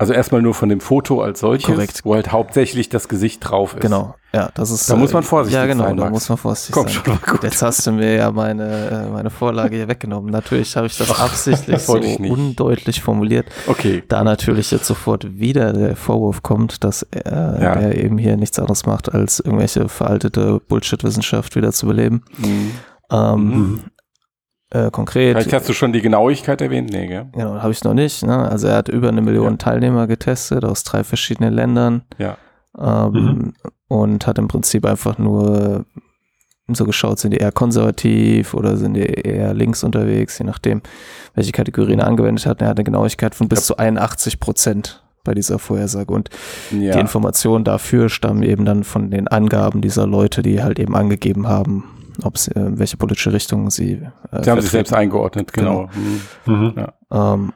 also erstmal nur von dem Foto als solches, Korrekt. wo halt hauptsächlich das Gesicht drauf ist. Genau, ja, das ist. Da muss man vorsichtig sein. Ja, genau, sein, da muss man vorsichtig Komm, sein. Schon mal gut. Jetzt hast du mir ja meine, äh, meine Vorlage hier weggenommen. Natürlich habe ich das absichtlich das so undeutlich formuliert. Okay. Da natürlich jetzt sofort wieder der Vorwurf kommt, dass er, ja. er eben hier nichts anderes macht, als irgendwelche veraltete Bullshit-Wissenschaft wieder zu beleben. Mhm. Ähm, mhm. Äh, konkret. Vielleicht hast du schon die Genauigkeit erwähnt, nee, gell? Genau, habe ich noch nicht. Ne? Also er hat über eine Million ja. Teilnehmer getestet aus drei verschiedenen Ländern. Ja. Ähm, mhm. Und hat im Prinzip einfach nur so geschaut, sind die eher konservativ oder sind die eher links unterwegs, je nachdem, welche Kategorien er angewendet hat. Er hat eine Genauigkeit von bis ja. zu 81 Prozent bei dieser Vorhersage. Und ja. die Informationen dafür stammen eben dann von den Angaben dieser Leute, die halt eben angegeben haben, ob sie, äh, welche politische Richtung sie. Äh, sie haben sich selbst eingeordnet, genau. Genau. Mhm. Ja. Ähm,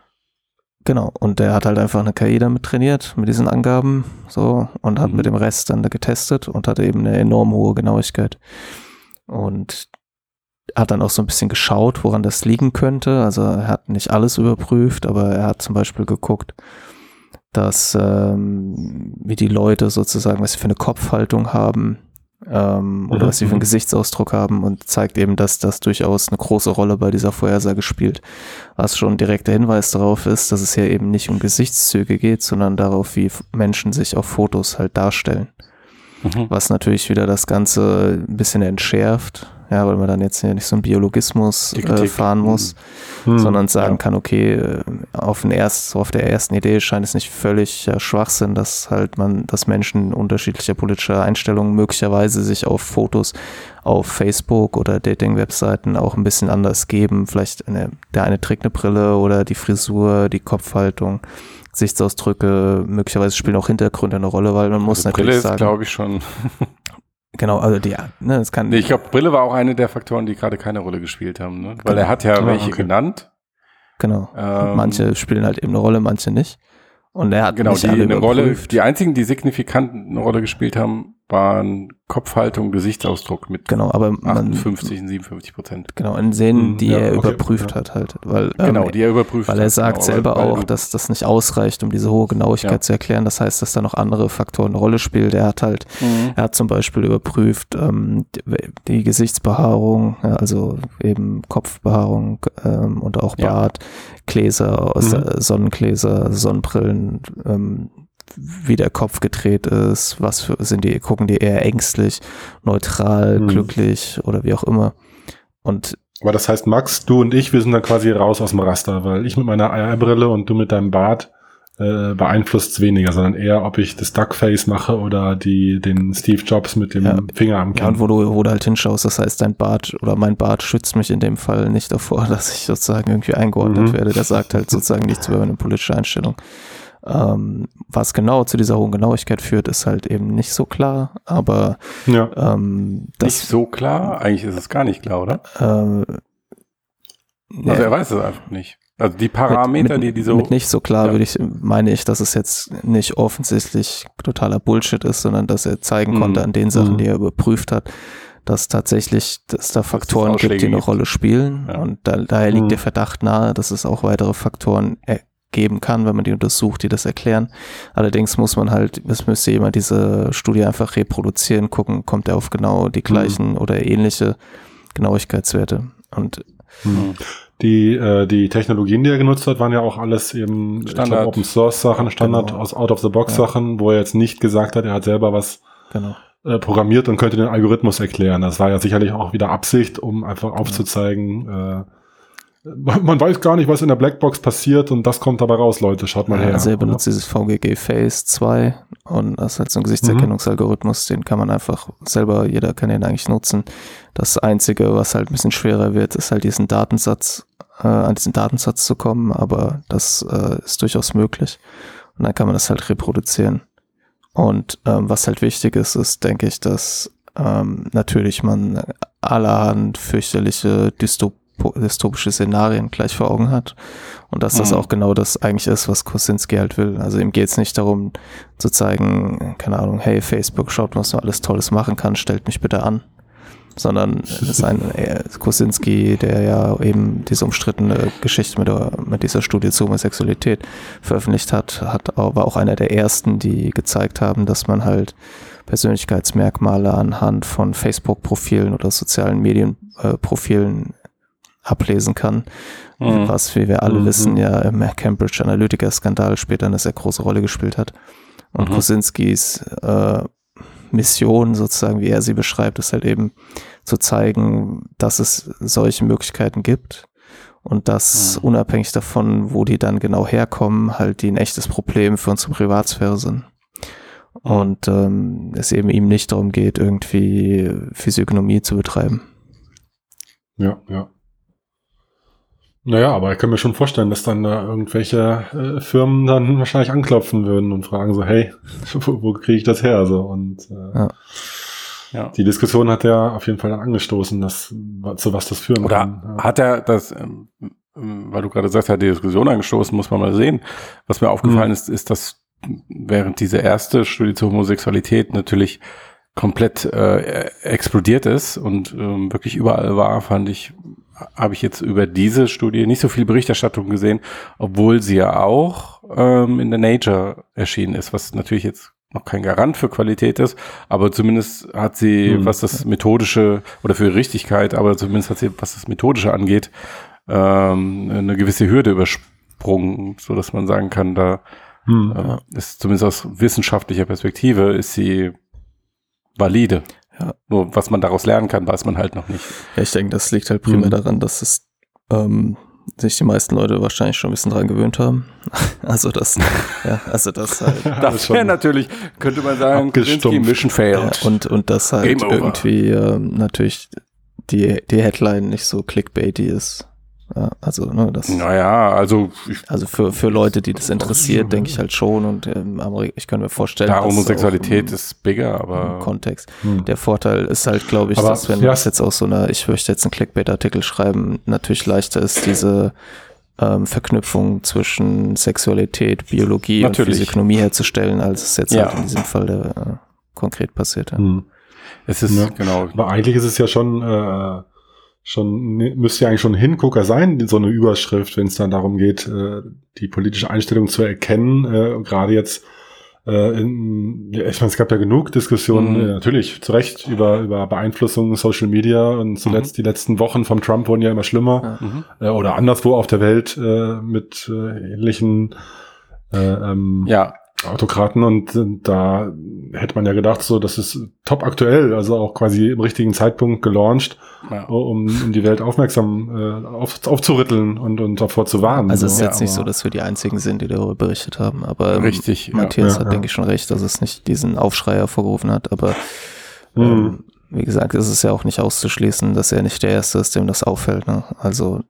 genau. Und der hat halt einfach eine KI damit trainiert, mit diesen Angaben, so, und hat mhm. mit dem Rest dann da getestet und hatte eben eine enorm hohe Genauigkeit. Und hat dann auch so ein bisschen geschaut, woran das liegen könnte. Also er hat nicht alles überprüft, aber er hat zum Beispiel geguckt, dass ähm, wie die Leute sozusagen, was sie für eine Kopfhaltung haben, ähm, oder was sie für einen mhm. Gesichtsausdruck haben und zeigt eben, dass das durchaus eine große Rolle bei dieser Vorhersage spielt. Was schon ein direkter Hinweis darauf ist, dass es hier eben nicht um Gesichtszüge geht, sondern darauf, wie Menschen sich auf Fotos halt darstellen. Mhm. Was natürlich wieder das Ganze ein bisschen entschärft, ja, weil man dann jetzt hier nicht so einen Biologismus äh, fahren muss, mhm. sondern sagen ja. kann, okay, äh, auf, den erst, auf der ersten Idee scheint es nicht völlig äh, Schwachsinn, dass halt man, dass Menschen unterschiedlicher politischer Einstellungen möglicherweise sich auf Fotos auf Facebook oder Dating-Webseiten auch ein bisschen anders geben. Vielleicht eine, der eine trägt eine Brille oder die Frisur, die Kopfhaltung. Gesichtsausdrücke, möglicherweise spielen auch Hintergründe eine Rolle, weil man also muss natürlich Brille sagen. glaube ich, schon. Genau, also die, ne, es kann. Nee, ich glaube, Brille war auch eine der Faktoren, die gerade keine Rolle gespielt haben, ne? Weil genau. er hat ja genau, welche okay. genannt. Genau. Ähm, manche spielen halt eben eine Rolle, manche nicht. Und er hat genau die eine Rolle. Die einzigen, die signifikant eine Rolle gespielt haben, waren Kopfhaltung, Gesichtsausdruck mit genau, aber 58 und 57 Prozent. Genau, in Szenen, die ja, er okay, überprüft ja. hat halt. Weil, ähm, genau, die er überprüft Weil er sagt genau, selber weil, auch, dass das nicht ausreicht, um diese hohe Genauigkeit ja. zu erklären. Das heißt, dass da noch andere Faktoren eine Rolle spielen. Er hat halt, mhm. er hat zum Beispiel überprüft ähm, die, die Gesichtsbehaarung, also eben Kopfbehaarung ähm, und auch Bart, Gläser, mhm. Sonnenkläser, Sonnenbrillen, ähm, wie der Kopf gedreht ist, was für, sind die, gucken die eher ängstlich, neutral, mhm. glücklich oder wie auch immer. Und aber das heißt, Max, du und ich, wir sind dann quasi raus aus dem Raster, weil ich mit meiner Eierbrille und du mit deinem Bart äh, beeinflusst es weniger, sondern eher, ob ich das Duckface mache oder die, den Steve Jobs mit dem ja, Finger am Kinn. Ja, und wo du, wo du halt hinschaust, das heißt, dein Bart oder mein Bart schützt mich in dem Fall nicht davor, dass ich sozusagen irgendwie eingeordnet mhm. werde. Der sagt halt sozusagen nichts über meine politische Einstellung. Ähm, was genau zu dieser hohen Genauigkeit führt, ist halt eben nicht so klar, aber ja. ähm, das, nicht so klar? Eigentlich ist es gar nicht klar, oder? Äh, also er weiß es einfach nicht. Also die Parameter, mit, mit, die, die so. Mit nicht so klar ja. würde ich, meine ich, dass es jetzt nicht offensichtlich totaler Bullshit ist, sondern dass er zeigen mhm. konnte an den Sachen, mhm. die er überprüft hat, dass tatsächlich, dass da Faktoren gibt, die eine gibt. Rolle spielen. Ja. Und da, daher liegt mhm. der Verdacht nahe, dass es auch weitere Faktoren geben kann, wenn man die untersucht, die das erklären. Allerdings muss man halt, es müsste jemand diese Studie einfach reproduzieren, gucken, kommt er auf genau die gleichen mhm. oder ähnliche Genauigkeitswerte. Und mhm. die, äh, die Technologien, die er genutzt hat, waren ja auch alles eben Standard. Open Source Sachen, Standard genau. aus Out of the Box Sachen, ja. wo er jetzt nicht gesagt hat, er hat selber was genau. äh, programmiert und könnte den Algorithmus erklären. Das war ja sicherlich auch wieder Absicht, um einfach aufzuzeigen, äh, man weiß gar nicht, was in der Blackbox passiert und das kommt dabei raus, Leute. Schaut mal ja, her. Also er benutzt dieses VGG Phase 2 und das ist halt so ein Gesichtserkennungsalgorithmus, mhm. den kann man einfach selber, jeder kann den eigentlich nutzen. Das Einzige, was halt ein bisschen schwerer wird, ist halt diesen Datensatz, äh, an diesen Datensatz zu kommen, aber das äh, ist durchaus möglich. Und dann kann man das halt reproduzieren. Und ähm, was halt wichtig ist, ist, denke ich, dass ähm, natürlich man allerhand fürchterliche Dystop dystopische Szenarien gleich vor Augen hat. Und dass das mhm. auch genau das eigentlich ist, was Kosinski halt will. Also ihm geht es nicht darum zu zeigen, keine Ahnung, hey Facebook, schaut, was man alles Tolles machen kann, stellt mich bitte an sondern es ist ein äh, Kosinski, der ja eben diese umstrittene Geschichte mit, der, mit dieser Studie zur Homosexualität veröffentlicht hat, hat war auch einer der ersten, die gezeigt haben, dass man halt Persönlichkeitsmerkmale anhand von Facebook-Profilen oder sozialen Medienprofilen äh, ablesen kann, mhm. was, wie wir alle mhm. wissen, ja im Cambridge Analytica-Skandal später eine sehr große Rolle gespielt hat. Und mhm. Kosinskis äh, Mission sozusagen, wie er sie beschreibt, ist halt eben zu zeigen, dass es solche Möglichkeiten gibt und dass mhm. unabhängig davon, wo die dann genau herkommen, halt die ein echtes Problem für unsere Privatsphäre sind. Mhm. Und ähm, es eben ihm nicht darum geht, irgendwie Physiognomie zu betreiben. Ja, ja. Naja, aber ich kann mir schon vorstellen, dass dann da irgendwelche äh, Firmen dann wahrscheinlich anklopfen würden und fragen so, hey, wo, wo kriege ich das her? So und äh, ja. Ja. Die Diskussion hat er auf jeden Fall dann angestoßen, dass, zu was das führen Oder kann. Oder hat er das, ähm, weil du gerade sagst, er hat die Diskussion angestoßen, muss man mal sehen. Was mir aufgefallen mhm. ist, ist, dass während diese erste Studie zur Homosexualität natürlich komplett äh, explodiert ist und ähm, wirklich überall war, fand ich, habe ich jetzt über diese Studie nicht so viel Berichterstattung gesehen, obwohl sie ja auch ähm, in der Nature erschienen ist, was natürlich jetzt noch kein Garant für Qualität ist, aber zumindest hat sie, hm. was das methodische oder für Richtigkeit, aber zumindest hat sie, was das methodische angeht, ähm, eine gewisse Hürde übersprungen, so dass man sagen kann, da hm. äh, ist zumindest aus wissenschaftlicher Perspektive ist sie valide. Ja. Nur was man daraus lernen kann, weiß man halt noch nicht. Ja, ich denke, das liegt halt primär mhm. daran, dass es ähm, sich die meisten Leute wahrscheinlich schon ein bisschen dran gewöhnt haben. Also das, ja, also das halt. das wäre natürlich, könnte man sagen, Mission failed. Ja, und, und das halt irgendwie ähm, natürlich die, die Headline nicht so clickbaity ist. Ja, also, ne, das. Naja, also. Also für, für Leute, die das interessiert, denke ich halt schon. Und ähm, ich kann mir vorstellen. Ja, Homosexualität im, ist bigger, aber. Im Kontext. Hm. Der Vorteil ist halt, glaube ich, aber, dass wenn ja. das jetzt auch so eine, ich möchte jetzt einen Clickbait-Artikel schreiben, natürlich leichter ist, diese ähm, Verknüpfung zwischen Sexualität, Biologie natürlich. und Physiognomie herzustellen, als es jetzt ja. halt in diesem Fall äh, konkret passiert. Ja. Hm. Es ist, ja. genau. Aber eigentlich ist es ja schon, äh, schon müsste ja eigentlich schon ein Hingucker sein, so eine Überschrift, wenn es dann darum geht, äh, die politische Einstellung zu erkennen. Äh, Gerade jetzt, äh, in, ich meine, es gab ja genug Diskussionen, mhm. äh, natürlich zu Recht über über Beeinflussung Social Media und zuletzt mhm. die letzten Wochen von Trump wurden ja immer schlimmer mhm. äh, oder anderswo auf der Welt äh, mit äh, ähnlichen äh, ähm, ja. Autokraten und äh, da hätte man ja gedacht, so, das ist top aktuell, also auch quasi im richtigen Zeitpunkt gelauncht, ja. um, um die Welt aufmerksam äh, auf, aufzurütteln und, und davor zu warnen. Also es ist jetzt ja, nicht so, dass wir die einzigen sind, die darüber berichtet haben, aber ähm, richtig, Matthias ja, hat, denke ich, schon recht, dass es nicht diesen Aufschrei hervorgerufen hat, aber mhm. ähm, wie gesagt, ist es ja auch nicht auszuschließen, dass er nicht der Erste ist, dem das auffällt. Ne? Also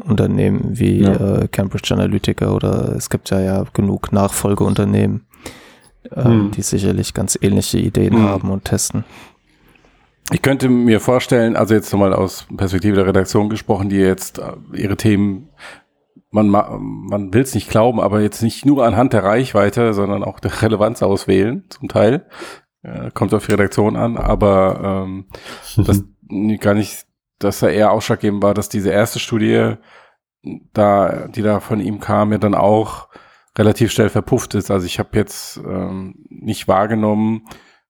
Unternehmen wie ja. äh, Cambridge Analytica oder es gibt ja ja genug Nachfolgeunternehmen, äh, hm. die sicherlich ganz ähnliche Ideen hm. haben und testen. Ich könnte mir vorstellen, also jetzt nochmal aus Perspektive der Redaktion gesprochen, die jetzt äh, ihre Themen, man, man will es nicht glauben, aber jetzt nicht nur anhand der Reichweite, sondern auch der Relevanz auswählen, zum Teil. Äh, kommt auf die Redaktion an, aber ähm, das gar nicht dass er eher ausschlaggebend war, dass diese erste Studie, da, die da von ihm kam, ja dann auch relativ schnell verpufft ist. Also ich habe jetzt ähm, nicht wahrgenommen,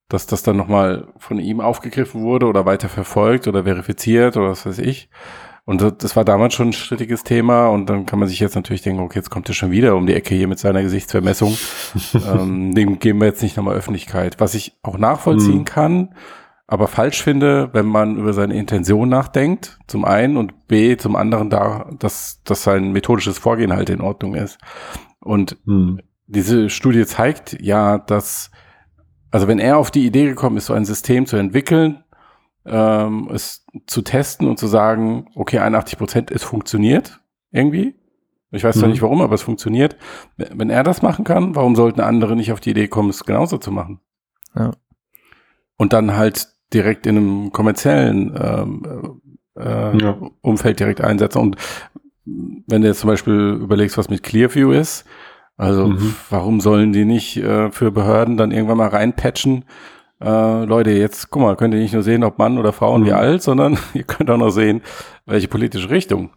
dass das dann nochmal von ihm aufgegriffen wurde oder weiter verfolgt oder verifiziert oder was weiß ich. Und das war damals schon ein strittiges Thema und dann kann man sich jetzt natürlich denken, okay, jetzt kommt er schon wieder um die Ecke hier mit seiner Gesichtsvermessung. ähm, dem geben wir jetzt nicht nochmal Öffentlichkeit. Was ich auch nachvollziehen hm. kann, aber falsch finde, wenn man über seine Intention nachdenkt, zum einen und B, zum anderen da, dass, dass sein methodisches Vorgehen halt in Ordnung ist. Und hm. diese Studie zeigt ja, dass, also wenn er auf die Idee gekommen ist, so ein System zu entwickeln, ähm, es zu testen und zu sagen, okay, 81 Prozent, es funktioniert irgendwie, Ich weiß zwar mhm. nicht warum, aber es funktioniert. Wenn er das machen kann, warum sollten andere nicht auf die Idee kommen, es genauso zu machen? Ja. Und dann halt direkt in einem kommerziellen ähm, äh, ja. Umfeld direkt einsetzen. Und wenn du jetzt zum Beispiel überlegst, was mit Clearview ist, also mhm. warum sollen die nicht äh, für Behörden dann irgendwann mal reinpatchen? Äh, Leute, jetzt guck mal, könnt ihr nicht nur sehen, ob Mann oder Frau und mhm. wie alt, sondern ihr könnt auch noch sehen, welche politische Richtung.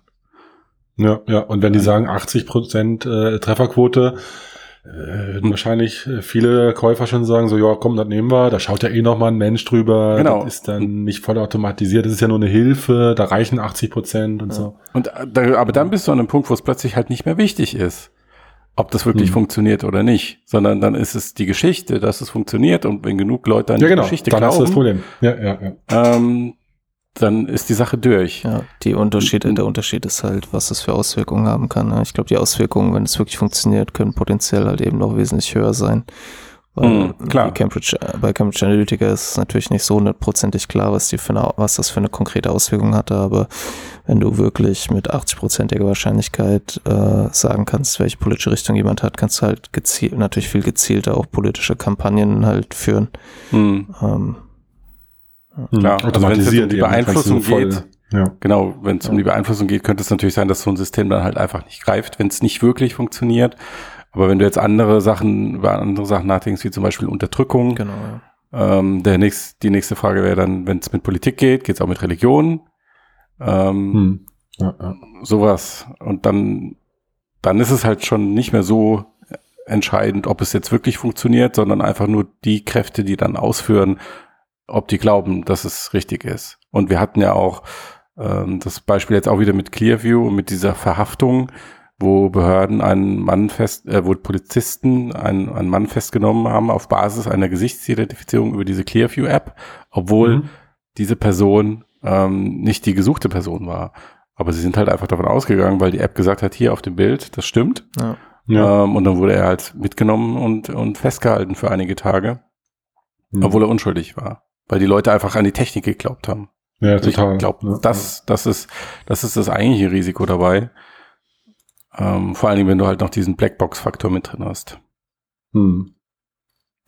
Ja, ja. Und wenn die sagen 80 Prozent äh, Trefferquote, äh, hm. wahrscheinlich äh, viele Käufer schon sagen so, ja, komm, das nehmen wir. Da schaut ja eh noch mal ein Mensch drüber. Genau. Das ist dann nicht voll automatisiert. Das ist ja nur eine Hilfe. Da reichen 80 Prozent und ja. so. Und äh, aber dann bist du an einem Punkt, wo es plötzlich halt nicht mehr wichtig ist, ob das wirklich hm. funktioniert oder nicht, sondern dann ist es die Geschichte, dass es funktioniert und wenn genug Leute an ja, die genau. Geschichte dann glauben, hast du das Problem. Ja, ja, ja. Ähm, dann ist die Sache durch. Ja, die Unterschiede, der Unterschied ist halt, was das für Auswirkungen haben kann. Ne? Ich glaube, die Auswirkungen, wenn es wirklich funktioniert, können potenziell halt eben noch wesentlich höher sein. Weil mm, klar. Cambridge, bei Cambridge Analytica ist es natürlich nicht so hundertprozentig klar, was, die für eine, was das für eine konkrete Auswirkung hatte, aber wenn du wirklich mit 80-prozentiger Wahrscheinlichkeit äh, sagen kannst, welche politische Richtung jemand hat, kannst du halt gezielt, natürlich viel gezielter auch politische Kampagnen halt führen. Mm. Ähm, Klar, also wenn es um die Beeinflussung voll, geht, ja. genau, wenn es um die Beeinflussung geht, könnte es natürlich sein, dass so ein System dann halt einfach nicht greift, wenn es nicht wirklich funktioniert. Aber wenn du jetzt andere Sachen, über andere Sachen nachdenkst, wie zum Beispiel Unterdrückung, genau, ja. ähm, der nächst, die nächste Frage wäre dann, wenn es mit Politik geht, geht es auch mit Religion, ähm, hm. ja, ja. sowas. Und dann, dann ist es halt schon nicht mehr so entscheidend, ob es jetzt wirklich funktioniert, sondern einfach nur die Kräfte, die dann ausführen, ob die glauben, dass es richtig ist. Und wir hatten ja auch ähm, das Beispiel jetzt auch wieder mit Clearview und mit dieser Verhaftung, wo Behörden einen Mann fest, äh, wo Polizisten einen, einen Mann festgenommen haben auf Basis einer Gesichtsidentifizierung über diese Clearview-App, obwohl mhm. diese Person ähm, nicht die gesuchte Person war. Aber sie sind halt einfach davon ausgegangen, weil die App gesagt hat, hier auf dem Bild, das stimmt. Ja. Ja. Ähm, und dann wurde er halt mitgenommen und, und festgehalten für einige Tage, mhm. obwohl er unschuldig war weil die Leute einfach an die Technik geglaubt haben. Ja, total. Ich glaube, ja, das, das, ist, das ist das eigentliche Risiko dabei. Ähm, vor allen Dingen, wenn du halt noch diesen Blackbox-Faktor mit drin hast. Hm.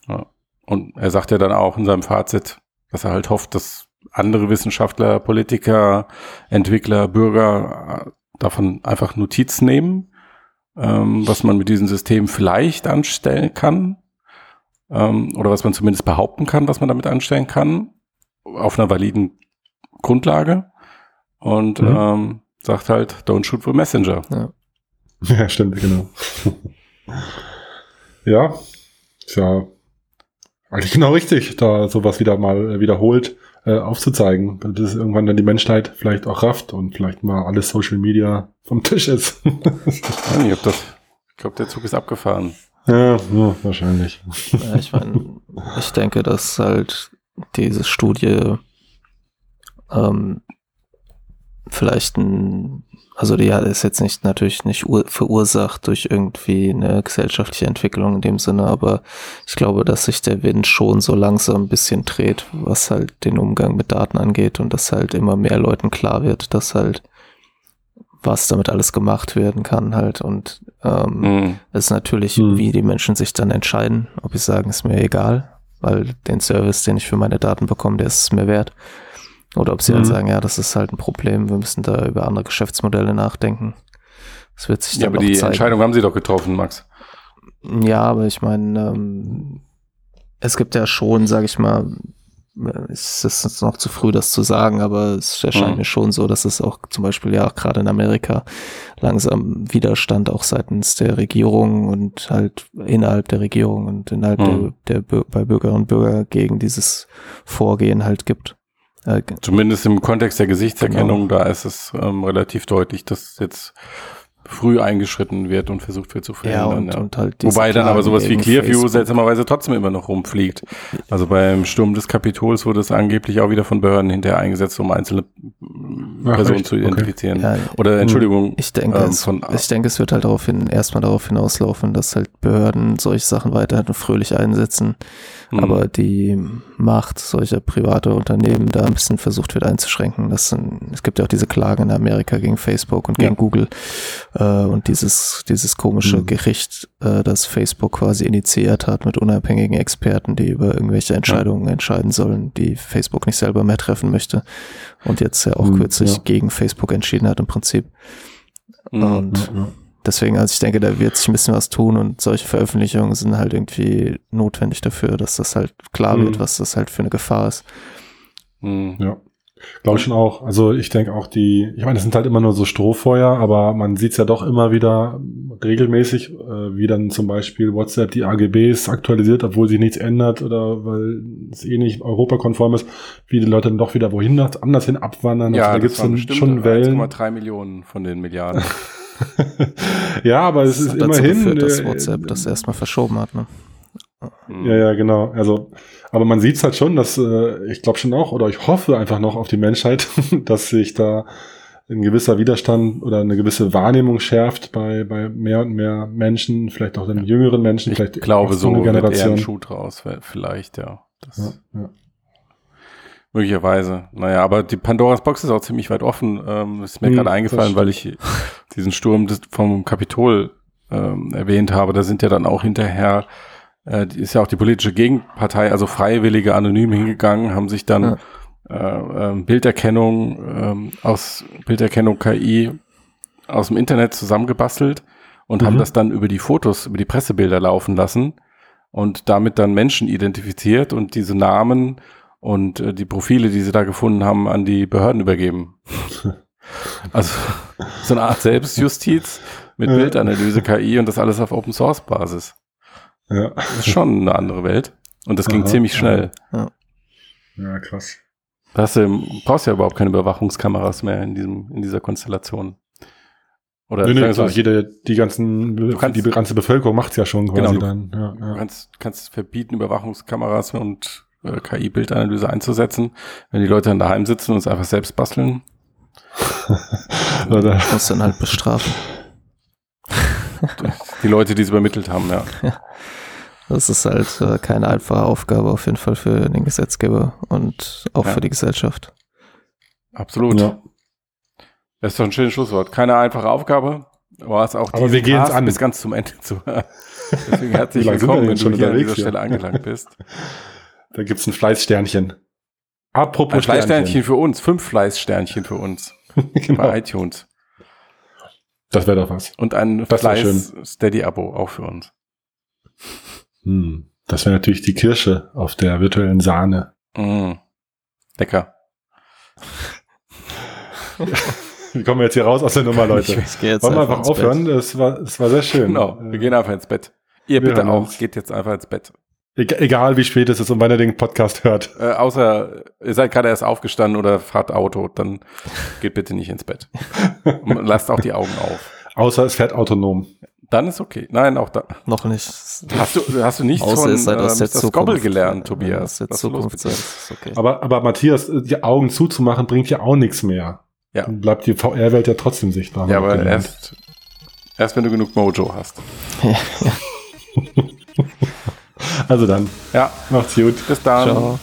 Ja. Und er sagt ja dann auch in seinem Fazit, dass er halt hofft, dass andere Wissenschaftler, Politiker, Entwickler, Bürger äh, davon einfach Notiz nehmen, ähm, was man mit diesem System vielleicht anstellen kann, ähm, oder was man zumindest behaupten kann, was man damit anstellen kann, auf einer validen Grundlage und mhm. ähm, sagt halt, don't shoot the messenger. Ja, ja stimmt, genau. ja, ist ja eigentlich genau richtig, da sowas wieder mal wiederholt äh, aufzuzeigen, dass irgendwann dann die Menschheit vielleicht auch rafft und vielleicht mal alles Social Media vom Tisch ist. ich glaube, der Zug ist abgefahren. Ja, ja wahrscheinlich. Ja, ich meine, ich denke, dass halt diese Studie ähm, vielleicht ein, also die ist jetzt nicht natürlich nicht verursacht durch irgendwie eine gesellschaftliche Entwicklung in dem Sinne, aber ich glaube, dass sich der Wind schon so langsam ein bisschen dreht, was halt den Umgang mit Daten angeht und dass halt immer mehr Leuten klar wird, dass halt was damit alles gemacht werden kann halt und ähm, mhm. ist natürlich, mhm. wie die Menschen sich dann entscheiden, ob sie sagen, ist mir egal, weil den Service, den ich für meine Daten bekomme, der ist mir wert. Oder ob sie halt mhm. halt sagen, ja, das ist halt ein Problem, wir müssen da über andere Geschäftsmodelle nachdenken. Das wird sich dann Ja, aber die zeigen. Entscheidung haben sie doch getroffen, Max. Ja, aber ich meine, ähm, es gibt ja schon, sag ich mal, es ist noch zu früh, das zu sagen, aber es erscheint mhm. mir schon so, dass es auch zum Beispiel ja auch gerade in Amerika langsam Widerstand auch seitens der Regierung und halt innerhalb der Regierung und innerhalb mhm. der, der bei Bürgerinnen und Bürgern gegen dieses Vorgehen halt gibt. Äh, Zumindest im Kontext der Gesichtserkennung, genau. da ist es ähm, relativ deutlich, dass jetzt früh eingeschritten wird und versucht wird zu verhindern. Ja, und, ja. und halt Wobei dann aber sowas wie Clearview Facebook. seltsamerweise trotzdem immer noch rumfliegt. Also beim Sturm des Kapitols wurde es angeblich auch wieder von Behörden hinterher eingesetzt, um einzelne Ach, Personen echt? zu identifizieren. Okay. Ja, Oder Entschuldigung. Ich denke, ähm, es, ich denke, es wird halt darauf hin, erstmal darauf hinauslaufen, dass halt Behörden solche Sachen weiterhin fröhlich einsetzen mhm. aber die Macht solcher private Unternehmen da ein bisschen versucht wird einzuschränken. Das sind, es gibt ja auch diese Klagen in Amerika gegen Facebook und gegen ja. Google äh, und dieses, dieses komische mhm. Gericht, äh, das Facebook quasi initiiert hat mit unabhängigen Experten, die über irgendwelche Entscheidungen ja. entscheiden sollen, die Facebook nicht selber mehr treffen möchte und jetzt ja auch mhm, kürzlich ja. gegen Facebook entschieden hat im Prinzip. Mhm. Und deswegen, also ich denke, da wird sich ein bisschen was tun und solche Veröffentlichungen sind halt irgendwie notwendig dafür, dass das halt klar wird, mhm. was das halt für eine Gefahr ist. Mhm. Ja. Glaube ich schon auch. Also ich denke auch die, ich meine, es sind halt immer nur so Strohfeuer, aber man sieht es ja doch immer wieder regelmäßig, äh, wie dann zum Beispiel WhatsApp die AGBs aktualisiert, obwohl sich nichts ändert oder weil es eh nicht europakonform ist, wie die Leute dann doch wieder wohin anders hin abwandern. Ja, also, da gibt es dann schon Wellen. 1,3 Millionen von den Milliarden. ja, aber es ist immerhin. Geführt, dass äh, WhatsApp das erstmal verschoben hat, ne? Ja, ja, genau. Also, aber man sieht es halt schon, dass äh, ich glaube schon auch, oder ich hoffe einfach noch auf die Menschheit, dass sich da ein gewisser Widerstand oder eine gewisse Wahrnehmung schärft bei, bei mehr und mehr Menschen, vielleicht auch den jüngeren Menschen, ich vielleicht glaube so eine Generation. Wird eher ein Schuh draus, vielleicht, ja. Das ja, ja. Möglicherweise. Naja, aber die Pandoras Box ist auch ziemlich weit offen. Ähm, ist mir hm, gerade eingefallen, weil ich diesen Sturm vom Kapitol ähm, erwähnt habe. Da sind ja dann auch hinterher, äh, ist ja auch die politische Gegenpartei, also Freiwillige anonym hingegangen, haben sich dann ja. äh, äh, Bilderkennung äh, aus Bilderkennung KI aus dem Internet zusammengebastelt und mhm. haben das dann über die Fotos, über die Pressebilder laufen lassen und damit dann Menschen identifiziert und diese Namen und äh, die Profile, die sie da gefunden haben, an die Behörden übergeben. also so eine Art Selbstjustiz mit ja. Bildanalyse, KI und das alles auf Open Source Basis. Ja. Das ist schon eine andere Welt. Und das ging Aha, ziemlich schnell. Ja, ja krass. Da hast du, brauchst ja überhaupt keine Überwachungskameras mehr in diesem, in dieser Konstellation. Oder nee, nee, also jede, die ganzen, kannst, die ganze Bevölkerung macht's ja schon quasi genau, dann. Ja, ja. Du kannst, kannst verbieten, Überwachungskameras und äh, KI-Bildanalyse einzusetzen. Wenn die Leute dann daheim sitzen und es einfach selbst basteln. Oder muss dann halt bestrafen. die Leute, die es übermittelt haben, ja. Das ist halt äh, keine einfache Aufgabe auf jeden Fall für den Gesetzgeber und auch ja. für die Gesellschaft. Absolut. Ja. Das ist doch ein schönes Schlusswort. Keine einfache Aufgabe, aber es auch aber wir gehen es an. bis ganz zum Ende zu. Deswegen herzlich willkommen, wenn du hier an dieser Stelle angelangt bist. Da gibt's ein Fleißsternchen. Apropos ein Fleißsternchen für uns, fünf Fleißsternchen für uns genau. bei iTunes. Das wäre doch was. Und ein Fleiß-Steady-Abo auch für uns. Hm. Das wäre natürlich die Kirsche auf der virtuellen Sahne. Mm. Lecker. Wie kommen wir jetzt hier raus aus der Nummer, Leute? Ich, ich Wollen wir einfach aufhören? Es war, es war sehr schön. Genau, wir gehen einfach ins Bett. Ihr wir bitte auch, uns. geht jetzt einfach ins Bett. Egal wie spät es ist und wann ihr den Podcast hört. Äh, außer ihr seid gerade erst aufgestanden oder fahrt Auto, dann geht bitte nicht ins Bett. Und lasst auch die Augen auf. Außer es fährt autonom. Dann ist okay. Nein, auch da. Noch nicht. Hast du, hast du nicht Außer von äh, aus der Zukunft. gelernt, Tobias? Ja, der Zukunft sein. Okay. Aber, aber Matthias, die Augen zuzumachen bringt ja auch nichts mehr. Ja. Dann bleibt die VR-Welt ja trotzdem sichtbar. Ja, aber erst, erst wenn du genug Mojo hast. Ja. Also dann. Ja. Macht's gut. Bis dann. Ciao.